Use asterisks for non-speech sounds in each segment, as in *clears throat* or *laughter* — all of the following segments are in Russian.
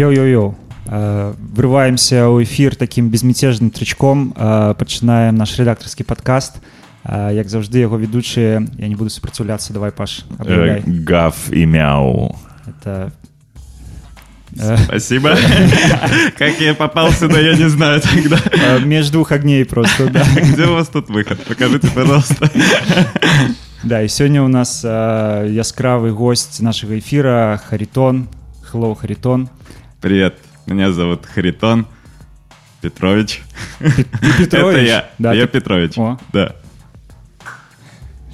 Йо-йо-йо. Э, врываемся ў эфір такім безмятежным трычком э, пачынаем наш рэдактарскі падкаст э, як заўжды яго ведучыя я не буду супраціўляцца давай паш гав і мяу это Спасибо. *laughs* Как я попал сюда, я не знаю тогда. Между двух огней просто, да. *laughs* Где у вас тут выход? Покажите, пожалуйста. *laughs* Да, і сёння у нас яскравы гость нашага эфіра Харитон. Hello, Харитон. Привет, меня зовут Харитон Петрович. Ты Петрович? Это я. Да, я ты- Петрович. О. Да.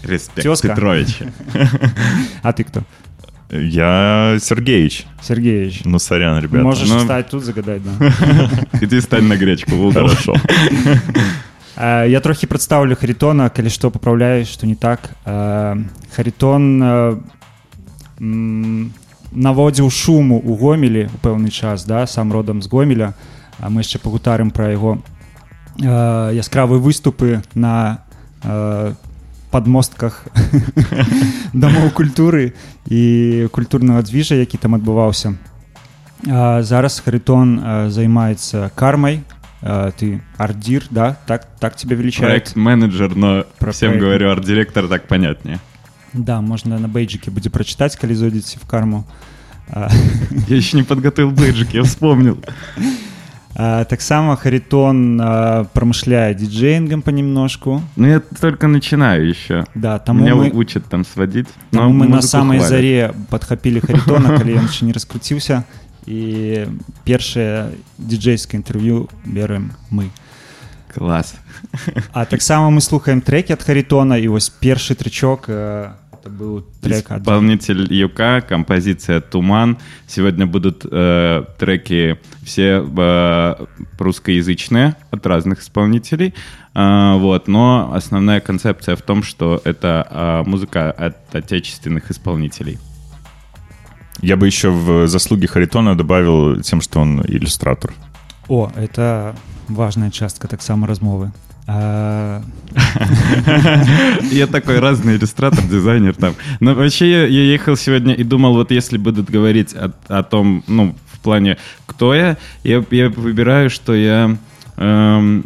Респект, Тезка. Петрович. *laughs* А ты кто? Я Сергеевич. Сергеевич. Ну, сорян, ребята. Можешь ну- встать тут загадать, да. *laughs* Иди стань на гречку в угол. Хорошо. *laughs* Э, Я трохі прадстаўлю Харитона, калі што папраўляю, што не так. Э, Харитон э, м, наводзіў шуму ў гомелі у пэўны час, да, сам родам з гомеля. А мы яшчэ пагутарым пра яго э, яскравыя выступы на э, падмостках *laughs* дамоў культуры і культурнага двіжа, які там адбываўся. А, зараз Харитон э, займаецца кармай. Э, ты ардир, да? Так, так тебя величают? Проект-менеджер, но Про всем проект. говорю, арт-директор так понятнее. Да, можно на бейджике будет прочитать, коли зайдете в карму. А, Я еще не подготовил бейджик, я вспомнил. а, так само Харитон а, промышляет диджеингом понемножку. Ну, я только начинаю еще. Да, тому Меня мы, учат там сводить. тому мы на самой хвалят. заре подхапили Харитона, коли он *laughs* еще не раскрутился. И первое диджейское интервью берем мы. Класс. А так само мы слухаем треки от Харитона, и вот первый тречок, э, это был трек от Исполнитель Юка, композиция «Туман». Сегодня будут э, треки все э, русскоязычные от разных исполнителей. А, вот, но основная концепция в том, что это а, музыка от отечественных исполнителей. Я бы еще в заслуги Харитона добавил тем, что он иллюстратор. О, это важная частка так само размовы. Я такой разный иллюстратор, дизайнер там. Но вообще я, ехал сегодня и думал, вот если будут говорить о, том, ну, в плане, кто я, я, выбираю, что я... эм,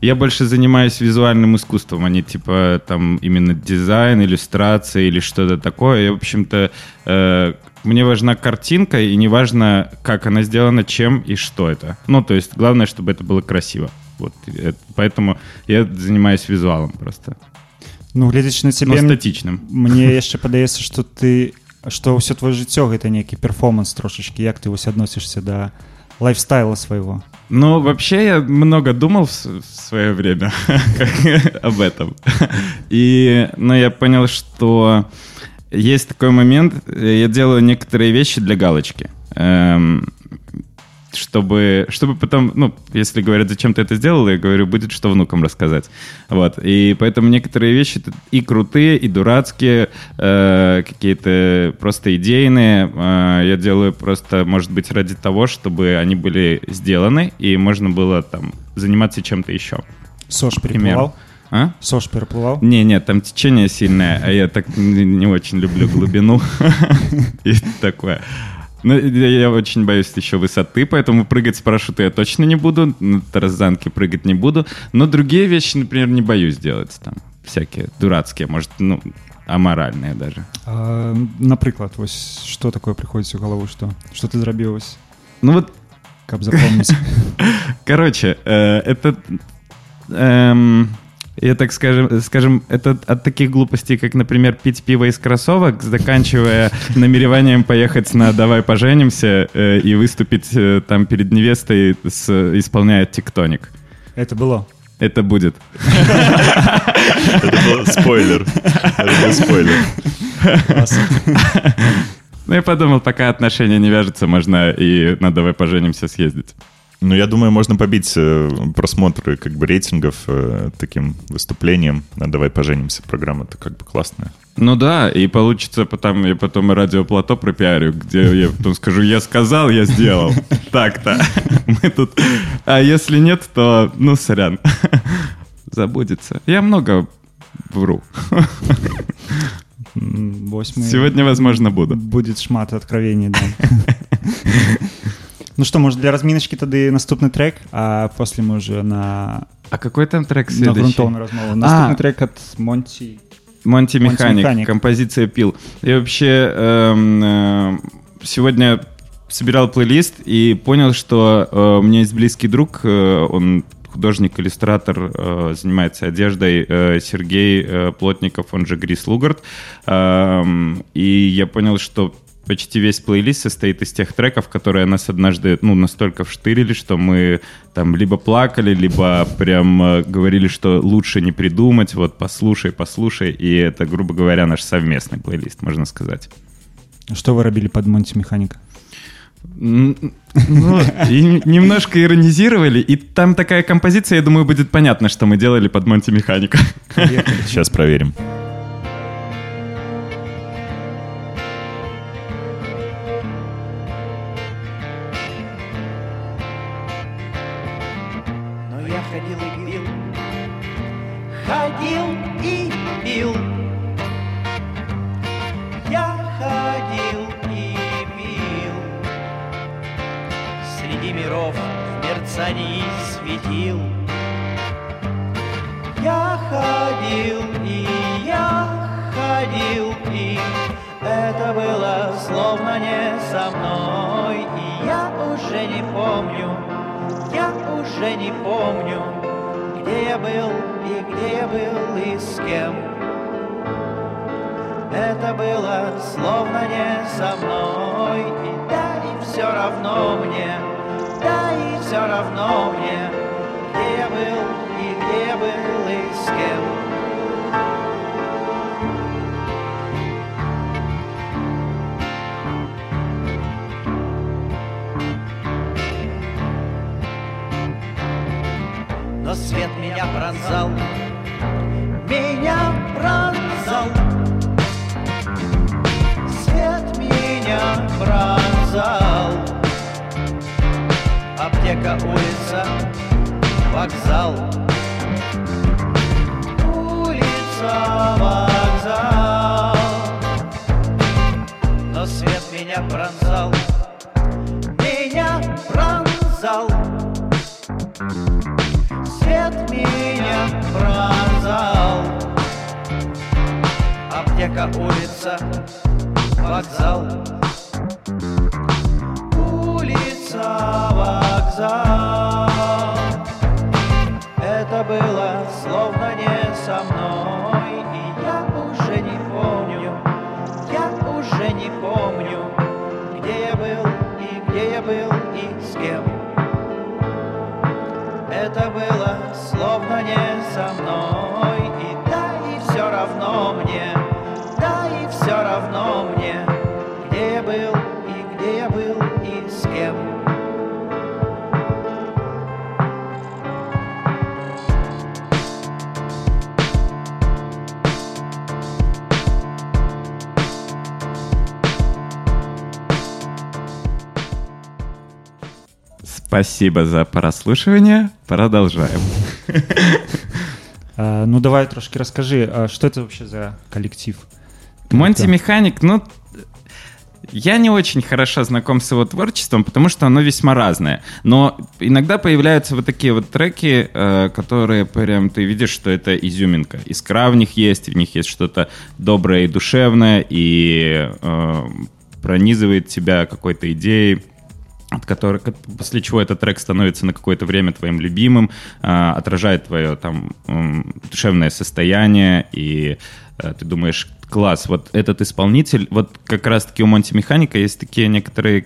я больше занимаюсь визуальным искусством, а не типа там именно дизайн, иллюстрация или что-то такое. Я, в общем-то, э, мне важна картинка, и не важно, как она сделана, чем и что это. Ну, то есть, главное, чтобы это было красиво. Вот, э, поэтому я занимаюсь визуалом просто. ну, глядзячы на Но цябе, статичным. мне яшчэ падаецца, *laughs* што ты што ўсё твоё жыццё гэта нейкі перформанс трошачкі, як ты вось адносішся да лайфстайла свайго. Ну, вообще я много думал в, с- в свое время *laughs* как об этом. И, но я понял, что есть такой момент, э, я делаю некоторые вещи для галочки. Эм, чтобы, чтобы потом, ну, если говорят, зачем ты это сделал, я говорю, будет что внукам рассказать. Вот. И поэтому некоторые вещи и крутые, и дурацкие, э, какие-то просто идейные. э, я делаю просто, может быть, ради того, чтобы они были сделаны, и можно было там заниматься чем-то еще. Сош пераплываў? А? Сош пераплываў? Не, нет, там течение сильное, а я так не, не очень люблю глубину *laughs* и такое. Ну, я, я очень боюсь еще высоты, поэтому прыгать с парашюта я точно не буду, на тарзанке прыгать не буду, но другие вещи, например, не боюсь делать там, всякие дурацкие, может, ну, аморальные даже. А, напрыклад, вось што такое прыходзіць у галаву, што што ты зрабіў вось, Ну вот, каб запомніць. *laughs* короче, э, это... эм, я так скажем, скажем, это от таких глупостей, как, например, пить пиво из кроссовок, заканчивая *laughs* намереванием поехать на «Давай поженимся» э, и выступить э, там перед невестой, с, исполняя «Тектоник». Это было. Это будет. Это был спойлер. Это был спойлер. Ну, я подумал, пока отношения не вяжутся, можно и на «Давай поженимся» съездить. Ну, я думаю, можно побить э, просмотры как бы рейтингов э, таким выступлением. А давай поженимся. Программа-то как бы классная. Ну да, и получится потом, я потом и радиоплато пропиарю, где я потом скажу, я сказал, я сделал. *laughs* Так-то. *laughs* Мы тут... А если нет, то, ну, сорян. *laughs* Забудется. Я много вру. Сегодня, возможно, буду. Будет шмат откровений, да. Ну что, может, для разминочки тады наступны трек, а после мы уже на, А какой там трек следующий? грунтовную размову. Наступный А. трек от Монти. Монти Механик, Механик. композиция пил. Я вообще эм, э, сегодня собирал плейлист и понял, что э, у меня есть близкий друг, э, он художник, иллюстратор, э, занимается одеждой, э, Сергей э, Плотников, он же Грис Лугард. Эм, и я понял, что почти весь плейлист состоит из тех треков, которые нас однажды, ну, настолько вштырили, что мы там либо плакали, либо прям э, говорили, что лучше не придумать, вот послушай, послушай, и это, грубо говоря, наш совместный плейлист, можно сказать. Что вы робили под Монти Механика? Ну, и немножко иронизировали, и там такая композиция, я думаю, будет понятно, что мы делали под Монти Механика. Сейчас проверим. Спасибо за прослушивание. Продолжаем. *laughs* А, ну, давай трошки расскажи, а что это вообще за коллектив? Монти Механик, ну, я не очень хорошо знаком с его творчеством, потому что оно весьма разное. Но иногда появляются вот такие вот треки, э, которые прям ты видишь, что это изюминка. Искра в них есть, в них есть что-то доброе и душевное, и э, пронизывает тебя какой-то идеей от которых, после чего этот трек становится на какое-то время твоим любимым, э, отражает твое там э, душевное состояние, и э, ты думаешь, класс, вот этот исполнитель, вот как раз-таки у Монти Механика есть такие некоторые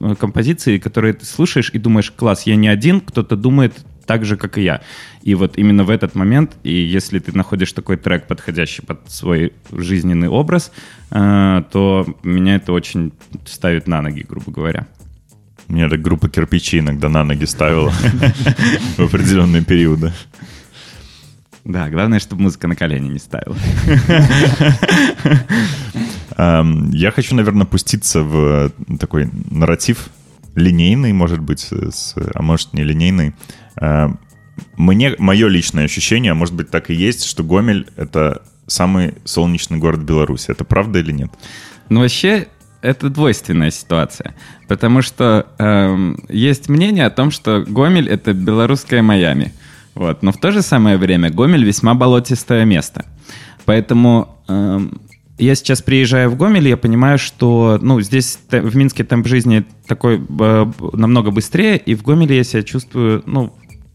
э, композиции, которые ты слушаешь и думаешь, класс, я не один, кто-то думает так же, как и я. И вот именно в этот момент, и если ты находишь такой трек, подходящий под свой жизненный образ, э, то меня это очень ставит на ноги, грубо говоря. Меня так группа кирпичей иногда на ноги ставила *laughs* в определенные периоды. Да, главное, чтобы музыка на колени не ставила. Я хочу, наверное, пуститься в такой нарратив линейный, может быть, а может не линейный. Мне, мое личное ощущение, а может быть так и есть, что Гомель — это самый солнечный город Беларуси. Это правда или нет? Ну, вообще, это двойственная ситуация, потому что э, есть мнение о том, что Гомель — это белорусская Майами. Вот. Но в то же самое время Гомель весьма болотистое место. Поэтому э, я сейчас приезжаю в Гомель, я понимаю, что ну, здесь в Минске темп жизни такой э, намного быстрее, и в Гомеле я себя чувствую ну,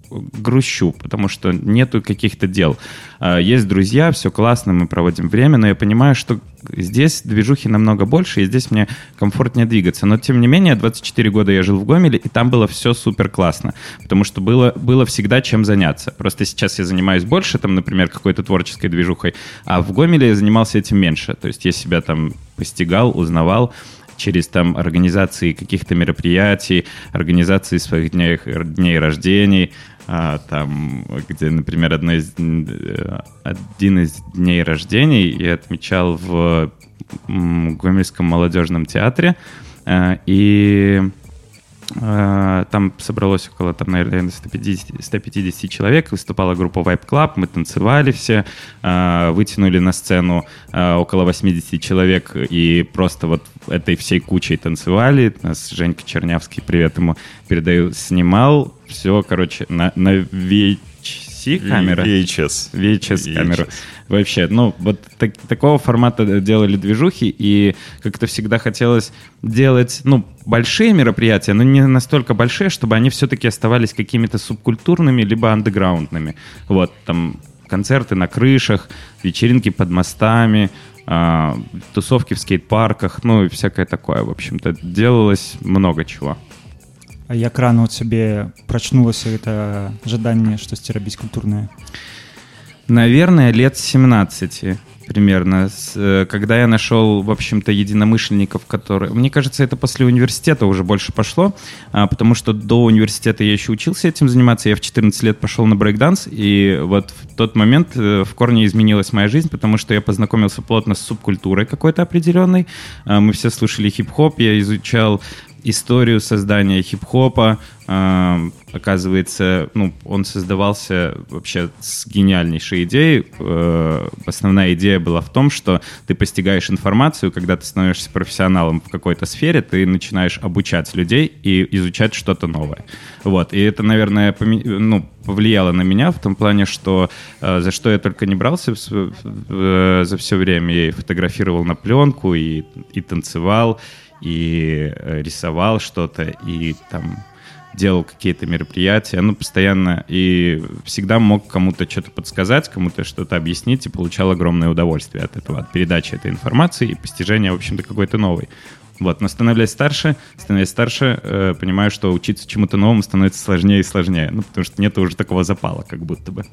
грущу, потому что нету каких-то дел. А, есть друзья, все классно, мы проводим время, но я понимаю, что здесь движухи намного больше, и здесь мне комфортнее двигаться. Но, тем не менее, 24 года я жил в Гомеле, и там было все супер классно, потому что было, было всегда чем заняться. Просто сейчас я занимаюсь больше, там, например, какой-то творческой движухой, а в Гомеле я занимался этим меньше. То есть я себя там постигал, узнавал, через там организации каких-то мероприятий, организации своих дней, дней рождений, а, там, где, например, одно из, э, один из дней рождений я отмечал в Гомельском молодежном театре, а, и там собралось около, там, наверное, 150, 150 человек. Выступала группа Vibe Club. Мы танцевали все, а, вытянули на сцену а, около 80 человек и просто вот этой всей кучей танцевали. Нас Женька Чернявский, привет ему передаю, снимал. Все, короче, на, на VHC камера. VHS. VHS камеру. Вообще, ну, вот так, такого формата делали движухи, и как-то всегда хотелось делать, ну, большие мероприятия, но не настолько большие, чтобы они все-таки оставались какими-то субкультурными, либо андеграундными. Вот, там, концерты на крышах, вечеринки под мостами, э, тусовки в скейт-парках, ну, и всякое такое, в общем-то. Делалось много чего. Як рано у тебе прачнулася это жаданне штосьці рабіць культурнае Наверное, лет 17 примерно, э, когда я нашел, в общем-то, единомышленников, которые... Мне кажется, это после университета уже больше пошло, а, потому что до университета я еще учился этим заниматься, я в 14 лет пошел на брейкданс, и вот в тот момент э, в корне изменилась моя жизнь, потому что я познакомился плотно с субкультурой какой-то определенной, а, мы все слушали хип-хоп, я изучал историю создания хип-хопа. Э, оказывается, ну, он создавался вообще с гениальнейшей идеей. Э, основная идея была в том, что ты постигаешь информацию, когда ты становишься профессионалом в какой-то сфере, ты начинаешь обучать людей и изучать что-то новое. Вот. И это, наверное, поми... ну, повлияло на меня в том плане, что э, за что я только не брался в, за все время. Я и фотографировал на пленку, и, и танцевал, и э, рисовал что-то, и там делал какие-то мероприятия, ну, постоянно, и всегда мог кому-то что-то подсказать, кому-то что-то объяснить, и получал огромное удовольствие от этого, от передачи этой информации и постижения, в общем-то, какой-то новой. Вот, но становляясь старше, становясь старше, э, понимаю, что учиться чему-то новому становится сложнее и сложнее, ну, потому что нет уже такого запала, как будто бы.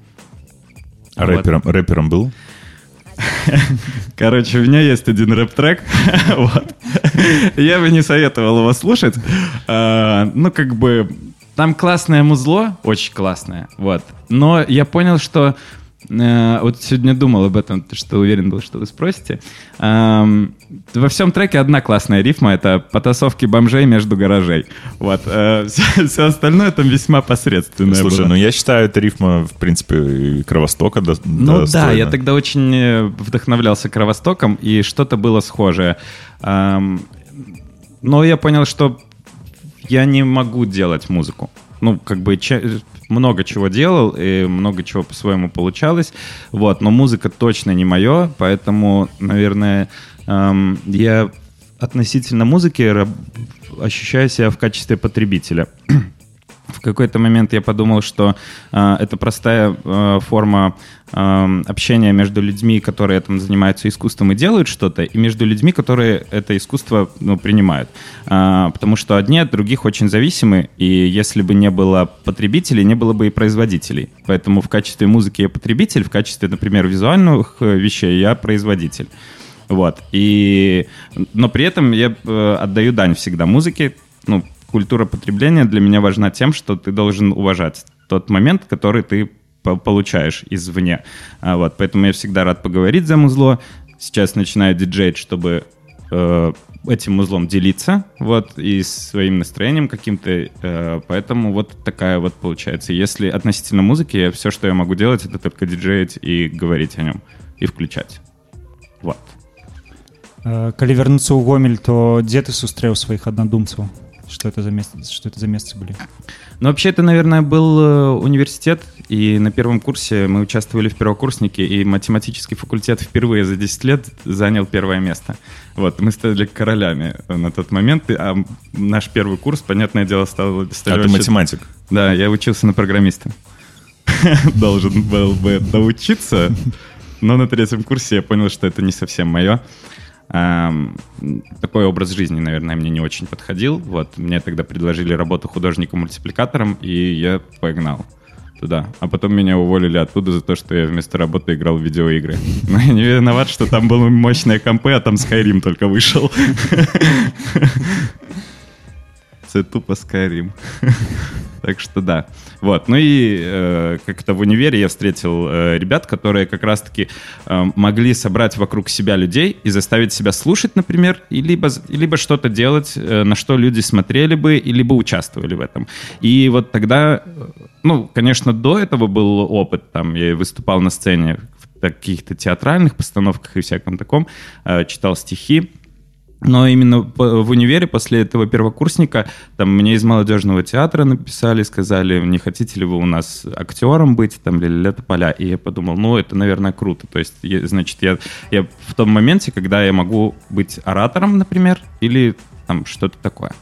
А, а рэпером, вот. рэпером был? *laughs* Короче, у меня есть один рэп-трек. *laughs* вот. Я бы не советовал его слушать. А, ну, как бы, там классное музло, очень классное, вот. Но я понял, что вот сегодня думал об этом, что уверен был, что вы спросите. Во всем треке одна классная рифма — это потасовки бомжей между гаражей. Вот. Э, все остальное там весьма посредственное Слушай, было. ну я считаю, это рифма, в принципе, Кровостока до, Ну достойна. да, я тогда очень э, вдохновлялся Кровостоком, и что-то было схожее. Но я понял, что я не могу делать музыку ну, как бы много чего делал, и много чего по-своему получалось, вот, но музыка точно не мое, поэтому, наверное, эм, я относительно музыки ощущаю себя в качестве потребителя. *clears throat* В какой-то момент я подумал, что э, это простая э, форма э, общения между людьми, которые там занимаются искусством и делают что-то, и между людьми, которые это искусство ну, принимают. Э, потому что одни от других очень зависимы, и если бы не было потребителей, не было бы и производителей. Поэтому в качестве музыки я потребитель, в качестве, например, визуальных э, вещей я производитель. Вот. И... Но при этом я э, отдаю дань всегда музыке, ну, культура потребления для меня важна тем, что ты должен уважать тот момент, который ты получаешь извне. А, вот, поэтому я всегда рад поговорить за музло. Сейчас начинаю диджеить, чтобы э, этим узлом делиться, вот, и своим настроением каким-то, э, поэтому вот такая вот получается. Если относительно музыки, все, что я могу делать, это только диджеить и говорить о нем, и включать. Вот. Э, калі вярнуцца ў гомель то дзе ты сустрэў сваіх аднадумцаў Что это за месяц, что это за месяцы были? Ну, вообще, это, наверное, был э, университет, и на первом курсе мы участвовали в первокурснике, и математический факультет впервые за 10 лет занял первое место. Вот, мы стали королями на тот момент, а наш первый курс, понятное дело, стал... А ты математик? Да, я учился на программиста. *laughs* Должен был бы научиться, но на третьем курсе я понял, что это не совсем мое. Такой образ жизни, наверное, мне не очень подходил. Вот, мне тогда предложили работу художником-мультипликатором, и я погнал туда. А потом меня уволили оттуда за то, что я вместо работы играл в видеоигры. Но *laughs* я не виноват, что там было мощные компы, а там Skyrim только вышел. *laughs* Это тупо Skyrim. *laughs* Так что да. Вот. Ну и э, как-то в универе я встретил э, ребят, которые как раз-таки э, могли собрать вокруг себя людей и заставить себя слушать, например, и либо, либо что-то делать, э, на что люди смотрели бы, и либо участвовали в этом. И вот тогда, ну, конечно, до этого был опыт, там, я выступал на сцене в каких-то театральных постановках и всяком таком, э, читал стихи, но именно в универе после этого первокурсника там мне из молодежного театра написали, сказали, не хотите ли вы у нас актером быть, там, ля поля. И я подумал, ну, это, наверное, круто. То есть, я, значит, я, я в том моменте, когда я могу быть оратором, например, или там что-то такое.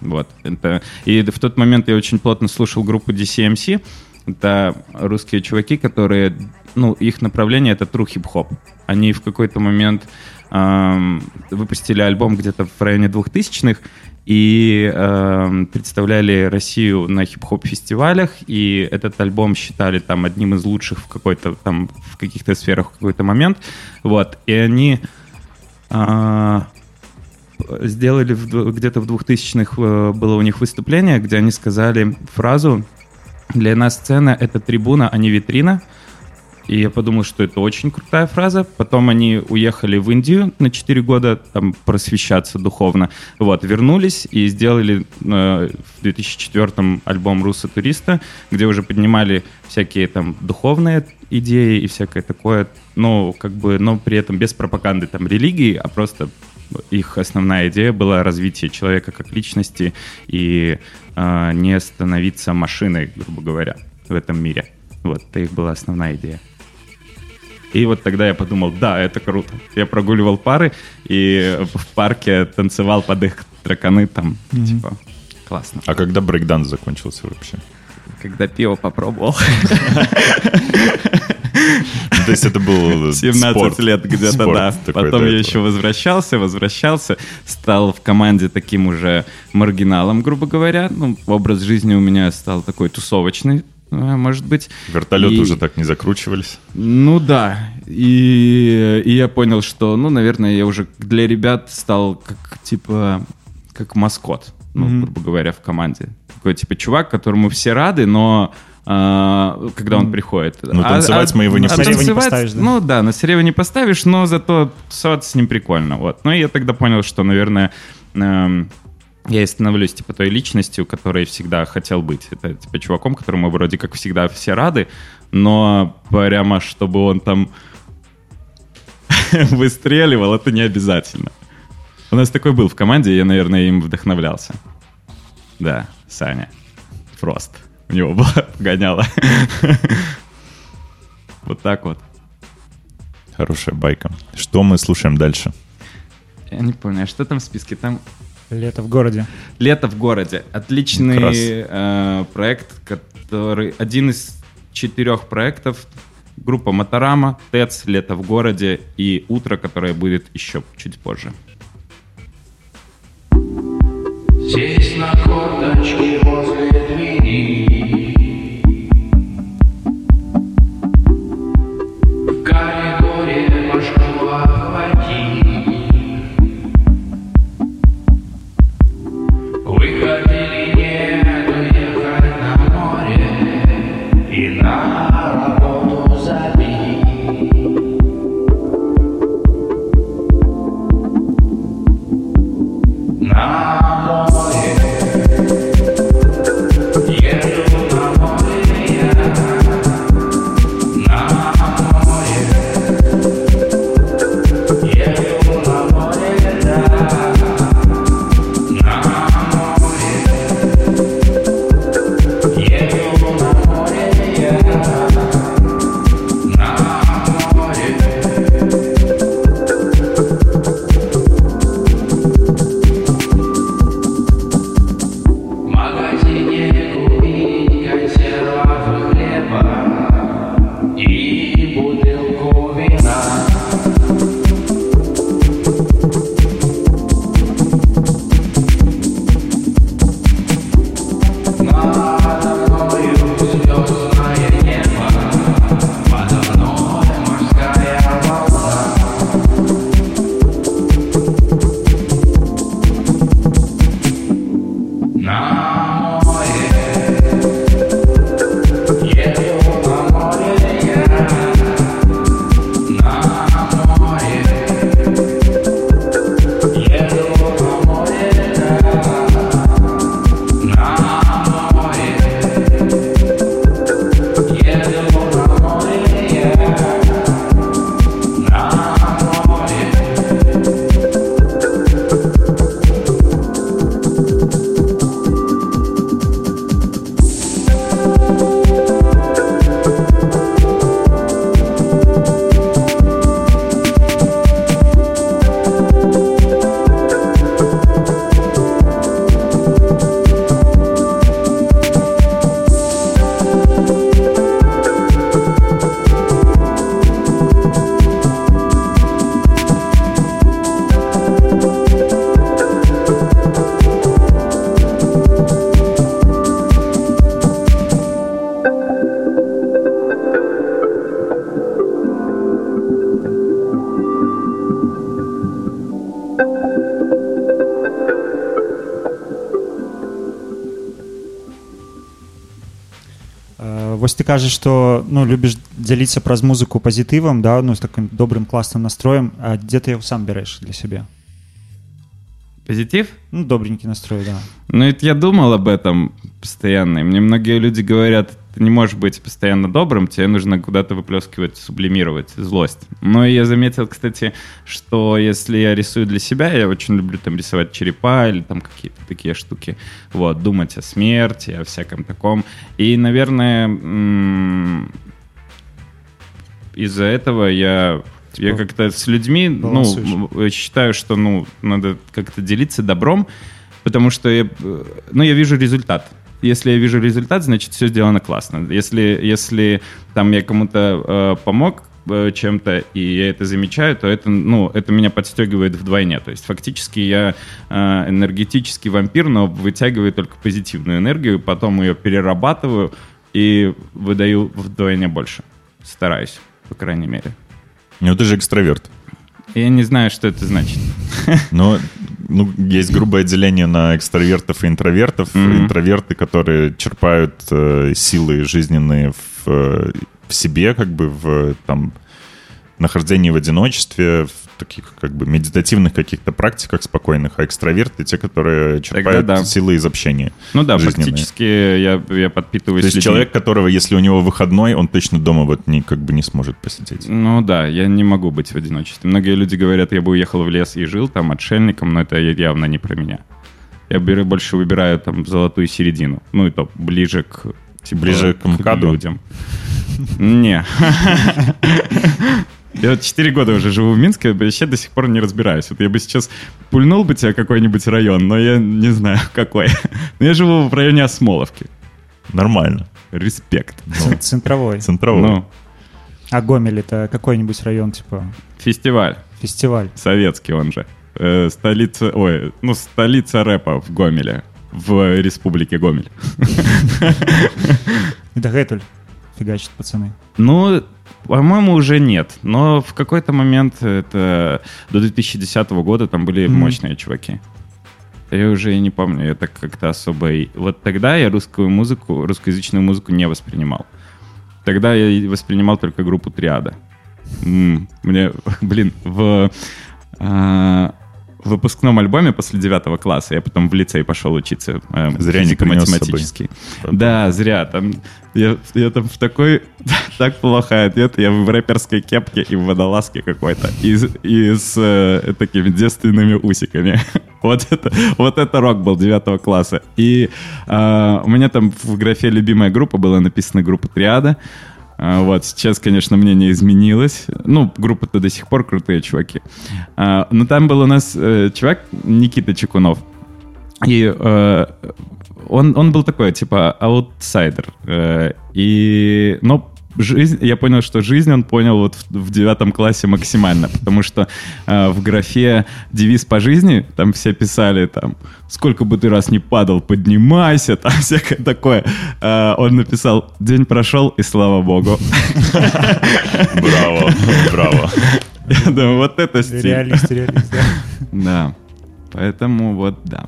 Вот. Это... И в тот момент я очень плотно слушал группу DCMC. Это русские чуваки, которые, ну, их направление — это true хип-хоп. Они в какой-то момент выпустили альбом где-то в районе 2000-х и э, представляли Россию на хип-хоп фестивалях, и этот альбом считали там одним из лучших в какой-то там в каких-то сферах в какой-то момент, вот, и они э, сделали где-то в 2000-х э, было у них выступление, где они сказали фразу «Для нас сцена — это трибуна, а не витрина», и я подумал, что это очень крутая фраза. Потом они уехали в Индию на 4 года там просвещаться духовно. Вот, вернулись и сделали э, в 2004 альбом «Руса туриста», где уже поднимали всякие там духовные идеи и всякое такое, ну, как бы, но при этом без пропаганды там религии, а просто их основная идея была развитие человека как личности и э, не становиться машиной, грубо говоря, в этом мире. Вот, это их была основная идея. И вот тогда я подумал, да, это круто. Я прогуливал пары и в парке танцевал под их траканы там, mm-hmm. типа, классно. А когда брейкданс закончился вообще? Когда пиво попробовал. То есть это был 17 лет где-то, да. Потом я еще возвращался, возвращался, стал в команде таким уже маргиналом, грубо говоря. Ну, образ жизни у меня стал такой тусовочный, может быть. Вертолеты и... уже так не закручивались. Ну да. И, и я понял, что, ну, наверное, я уже для ребят стал как, типа, как маскот, ну, mm-hmm. грубо говоря, в команде. Такой, типа, чувак, которому все рады, но а, когда он приходит. Ну, танцевать а, мы его не, а, танцевать, не поставишь, да? Ну да, на серебро не поставишь, но зато тусоваться с ним прикольно. Вот. Ну и я тогда понял, что, наверное, эм, я и становлюсь, типа, той личностью, которой всегда хотел быть. Это, типа, чуваком, которому вроде как всегда все рады, но прямо, чтобы он там *laughs* выстреливал, это не обязательно. У нас такой был в команде, я, наверное, им вдохновлялся. Да, Саня. Фрост. У него была *laughs* погоняла. *laughs* Вот так вот. Хорошая байка. Что мы слушаем дальше? Я не помню, а что там в списке? Там Лето в городе. Лето в городе. Отличный э, проект, который один из четырех проектов. Группа Моторама, ТЭЦ, Лето в городе и Утро, которое будет еще чуть позже. Сесть на корточки возле вось ты кажаш што ну любіш дзяліцца праз музыку пазітывам да ну з таким добрым класным настроем А дзе ты яго сам бярэш для сябе Позитив? ну добренький настрой да Ну, это я думал об этом постоянно. И мне многие люди говорят, ты не можешь быть постоянно добрым, тебе нужно куда-то выплескивать, сублимировать злость. Но я заметил, кстати, что если я рисую для себя, я очень люблю там рисовать черепа или там какие-то такие штуки, вот, думать о смерти, о всяком таком. И, наверное, из-за этого я я как-то с людьми, балансуешь. ну, считаю, что, ну, надо как-то делиться добром, потому что, я, э, ну, я вижу результат. Если я вижу результат, значит, все сделано классно. Если, если там я кому-то э, помог э, чем-то, и я это замечаю, то это, ну, это меня подстегивает вдвойне. То есть фактически я э, энергетический вампир, но вытягиваю только позитивную энергию, потом ее перерабатываю и выдаю вдвойне больше. Стараюсь, по крайней мере. Ну, ты же экстраверт. Я не знаю, что это значит. Но ну, есть грубое деление на экстравертов и интровертов. Мгм. Интроверты, которые черпают э, силы жизненные в, э, в себе, как бы в там нахождении в одиночестве, в таких как бы медитативных каких-то практиках спокойных, а экстраверты те, которые черпают да. силы из общения. Ну да, Жизненные. фактически я, я подпитываюсь То есть людьми. человек, которого, если у него выходной, он точно дома вот не, как бы не сможет посидеть. Ну да, я не могу быть в одиночестве. Многие люди говорят, я бы уехал в лес и жил там отшельником, но это явно не про меня. Я беру, больше выбираю там золотую середину. Ну и то ближе к... типа, Ближе к МКАДу? людям. Не. *laughs* Я вот 4 года уже живу в Минске, вообще до сих пор не разбираюсь. Вот я бы сейчас пульнул бы тебя какой-нибудь район, но я не знаю *laughs* какой. Но я живу в районе Осмоловки. Нормально. Респект. Ну, центровой центровой. Ну, а гомель это какой-нибудь район типа фестиваль. фестиваль Советский он же. Э, столица, ой, ну, столица рэпа в Гомеле. В республике Гомель. *laughs* и дагэтуль фигачат пацаны Ну, по-моему, уже нет. Но в какой-то момент, это до 2010 года, там были Мгм. мощные чуваки. Я уже не помню, я так как-то особо... Вот тогда я русскую музыку, русскоязычную музыку не воспринимал. Тогда я воспринимал только группу Триада. Мне, *laughs* блин, в а, в выпускном альбоме после девятого класса я потом в лицей пошел учиться. э, Зря не физико-математический. Да, зря. Там, я, я там в такой... *laughs* так плохо одет. Я в рэперской кепке и в водолазке какой-то. И, с- и с э, такими девственными усиками. *laughs* вот, это, вот это рок был девятого класса. И э, у меня там в графе «Любимая группа» была написана группа «Триада». А, Вот, сейчас, конечно, мнение изменилось. Ну, группа-то до сих пор крутые чуваки. А, Но там был у нас э, чувак Никита Чекунов. И э, он, он был такой, типа, аутсайдер. Э, И, но жизнь, я понял, что жизнь он понял вот в, в девятом классе максимально, потому что э, в графе девиз по жизни там все писали там, сколько бы ты раз не падал, поднимайся, там всякое такое. Э, он написал, день прошел, и слава богу. Браво, браво. Я думаю, вот это стиль. реаліст реаліст да. Да. Поэтому вот да.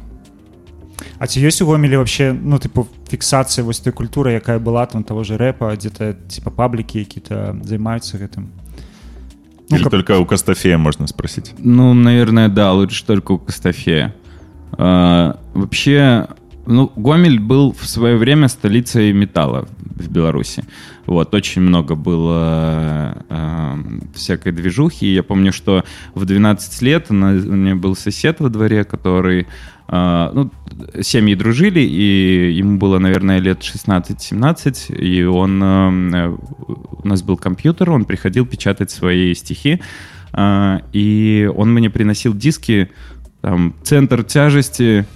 А ці ёсць у гомелі вообще ну типу фіксацыя вось той культуры якая была там того же рэпа дзе-то типа паблікі які-то займаюцца гэтым Ну, Или как- только у Костафея можно спросить. Ну, наверное, да, лучше только у Костафея. А, вообще, у ну, Гомель был в свое время столицей металла в Беларуси. Вот, очень много было а, всякой движухи. Я помню, что в 12 лет у меня был сосед во дворе, который... а, ну, семьи дружили, и ему было, наверное, лет 16-17, и он... э, у нас был компьютер, он приходил печатать свои стихи, а, и он мне приносил диски, там, «Центр тяжести»,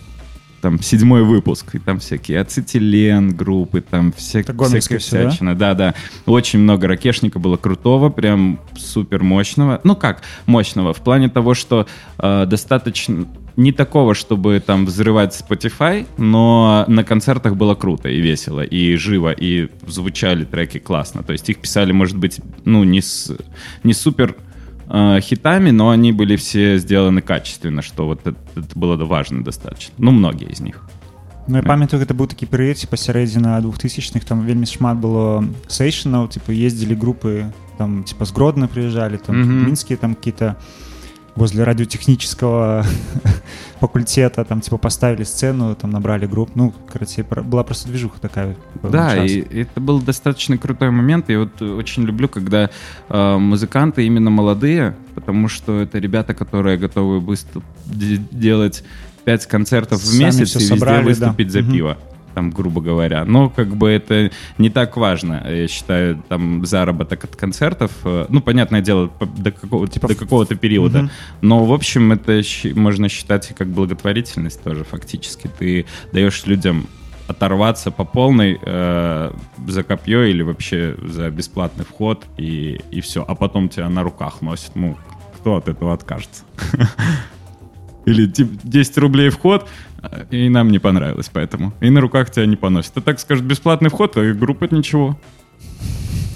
там, седьмой выпуск, и там всякие ацетилен группы, там вся, гомельское всякая всё, да? всячина. Да, да. Очень много ракешника было крутого, прям супер мощного. Ну как мощного? В плане того, что э, достаточно не такого, чтобы там взрывать Spotify, но на концертах было круто и весело, и живо, и звучали треки классно. То есть их писали, может быть, ну, не, с, не супер э, хитами, но они были все сделаны качественно, что вот это, это было важно достаточно. Ну, многие из них. Ну, я памятаю гэта быў такі перыяд ці пасярэдзіна двухтысячных там вельмі шмат было сейшанаў типа ездзілі групы там типа з гродна прыязджалі там Мгм. мінскія там какие-то возле радиотехнического *laughs* факультета там типа поставили сцену там набрали групп ну короче была просто движуха такая Да, час. и это был достаточно крутой момент. И вот очень люблю, когда э, музыканты именно молодые, потому что это ребята, которые готовы де- делать пять концертов в Сами месяц и везде собрали, да. выступить за Мгм. пиво. Там, грубо говоря. Но как бы это не так важно. Я считаю, там заработок от концертов, э, ну, понятное дело, до, какого, Типа до в- какого-то периода. Мгм. Но, в общем, это можно считать как благотворительность тоже фактически. Ты даешь людям оторваться по полной э, за копье или вообще за бесплатный вход, и, и все. А потом тебя на руках носят. Ну, кто от этого откажется? *laughs* Или типа 10 рублей вход, и нам не понравилось поэтому. И на руках тебя не поносят. Ты так скажешь, бесплатный вход, а группа ничего.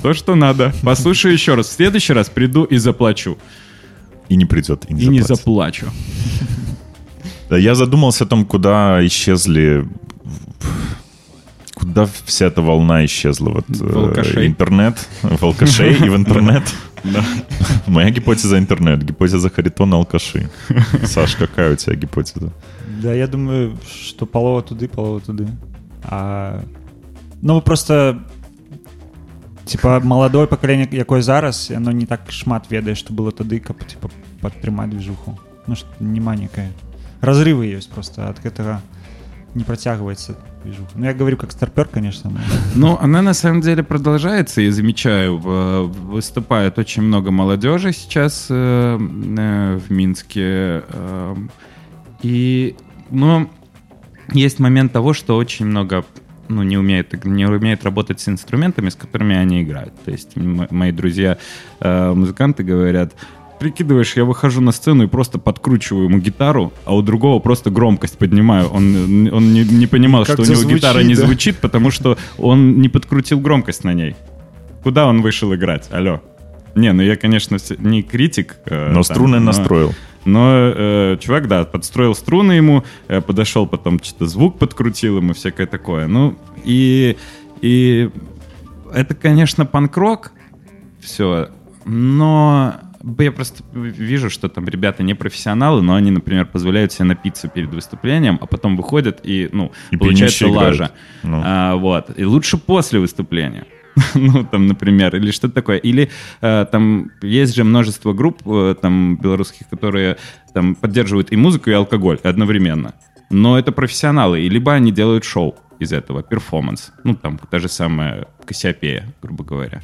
То, что надо. Послушаю еще раз. В следующий раз приду и заплачу. И не придет, и не И не заплачу. Да, я задумался о том, куда исчезли... Куда вся эта волна исчезла? Вот, э, Волкашей. интернет, волкашей и в интернет. *laughs* *laughs* Моя гипотеза интернет, гипотеза Харитона алкаши. Саш, какая у тебя гипотеза? Да, я думаю, что полова туды, полова туды. А... Ну, просто типа маладое пакаленне якое зараз оно не так шмат ведае што было тады каб типа падтрымаць движуху ну што няма некая разрывы ёсць просто от гэтага не працягваецца движуха ну я говорю как старпер конечно но... *laughs* Ну, она на самом деле продолжается, я замечаю. Выступает очень много молодежи сейчас э, э, в Минске. э, И, ну, есть момент того, что очень много ну, не умеет, не умеет работать с инструментами, с которыми они играют. То есть мои друзья э, говорят, прикидываешь, я выхожу на сцену и просто подкручиваю ему гитару, а у другого просто громкость поднимаю. Он, он не, не понимал, Как что у него зазвучит, гитара не да. звучит, потому что он не подкрутил громкость на ней. Куда он вышел играть? Алло. Не, ну я, конечно, не критик. э, Но там, струны но- настроил. но э, чувак, да, подстроил струны ему, э, подошел потом, что-то звук подкрутил ему, всякое такое. Ну, и, и это, конечно, панк-рок, все, но я просто вижу, что там ребята не профессионалы, но они, например, позволяют себе напиться перед выступлением, а потом выходят и, ну, И получается лажа. Ну. А, вот. И лучше после выступления. *laughs* ну, там, например, или что-то такое. Или э, там есть же множество групп э, там белорусских, которые там поддерживают и музыку, и алкоголь одновременно. Но это профессионалы, и либо они делают шоу из этого, перформанс. Ну, там, та же самая Кассиопея, грубо говоря.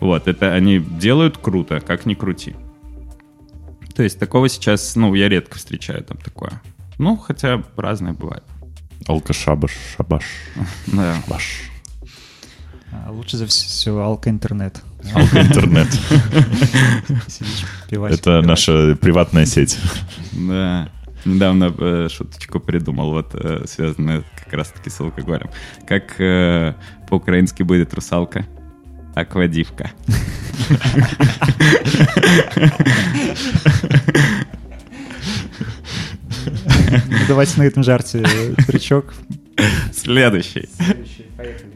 Вот, это они делают круто, как ни крути. То есть такого сейчас, ну, я редко встречаю там такое. Ну, хотя разное бывает. Алкашабаш, шабаш, Да. баш. А лучше за все алка интернет Алка-интернет. *laughs* Сидишь, пивасик Это наша приватная сеть. Да. Недавно э, шуточку придумал, вот э, связанную как раз-таки с алкоголем. Как э, по-украински будет русалка? Аквадивка. Давайте на этом жарте трючок Следующий. поехали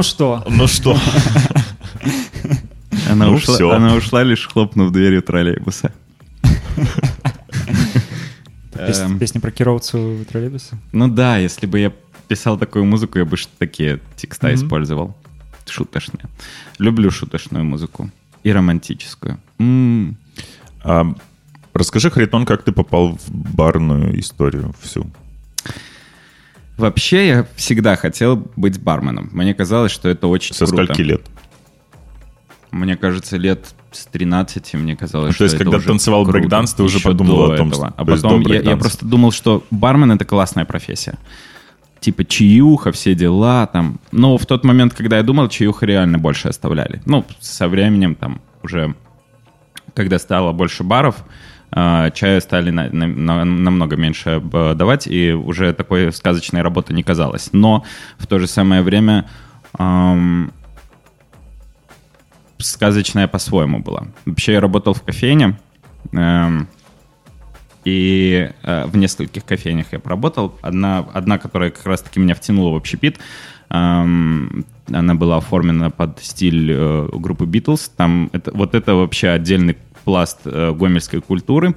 Ну что? Ну что? *laughs* Она, Ну ушла, она ушла, лишь хлопнув дверью троллейбуса. *laughs* Эм, Песня про кіроўцу троллейбуса? Ну да, если бы я писал такую музыку, я бы ж такие текста использовал. Шуточные. Люблю шуточную музыку. И романтическую. М, А, расскажи, Харитон, как ты попал в барную историю всю? Вообще, я всегда хотел быть барменом. Мне казалось, что это очень Со круто. скольки лет? Мне кажется, лет с 13 мне казалось, Ну, что то есть, это когда уже танцевал круто. брейкданс, ты уже подумал о том, этого. что- А потом я, я просто думал, что бармен — это классная профессия. Типа чаюха, все дела там. Но в тот момент, когда я думал, чаюха реально больше оставляли. Ну, со временем там уже, когда стало больше баров, чая стали на- на- на- намного меньше давать, и уже такой сказочной работы не казалось. Но в то же самое время ам, сказочная по-своему была. Вообще я работал в кофейне, эм, и э, в нескольких кофейнях я поработал. Одна, одна, которая как раз-таки меня втянула в общепит, эм, она была оформлена под стиль э, группы Beatles. Там это, вот это вообще отдельный пласт э, гомельской культуры.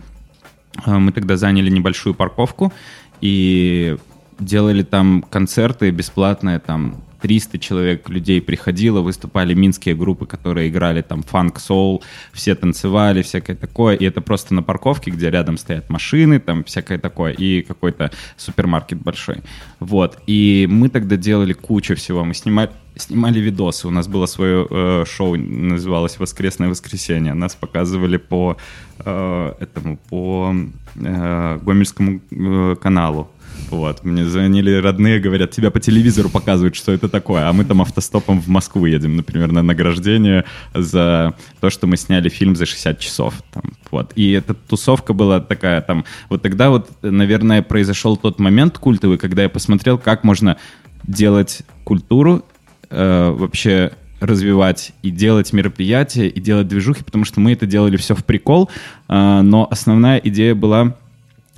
Э, Мы тогда заняли небольшую парковку и делали там концерты бесплатные, там 300 человек людей приходило, выступали минские группы, которые играли там фанк-соул, все танцевали, всякое такое, и это просто на парковке, где рядом стоят машины, там всякое такое, и какой-то супермаркет большой. Вот, и мы тогда делали кучу всего, мы снимали, снимали видосы, у нас было свое э, шоу, называлось «Воскресное воскресенье», нас показывали по э, этому, по э, Гомельскому э, каналу, вот, мне звонили родные, говорят, тебя по телевизору показывают, что это такое, а мы там автостопом в Москву едем, например, на награждение за то, что мы сняли фильм за 60 часов. Там, вот. И эта тусовка была такая там... Вот тогда вот, наверное, произошел тот момент культовый, когда я посмотрел, как можно делать культуру, э, вообще развивать и делать мероприятия, и делать движухи, потому что мы это делали все в прикол, э, но основная идея была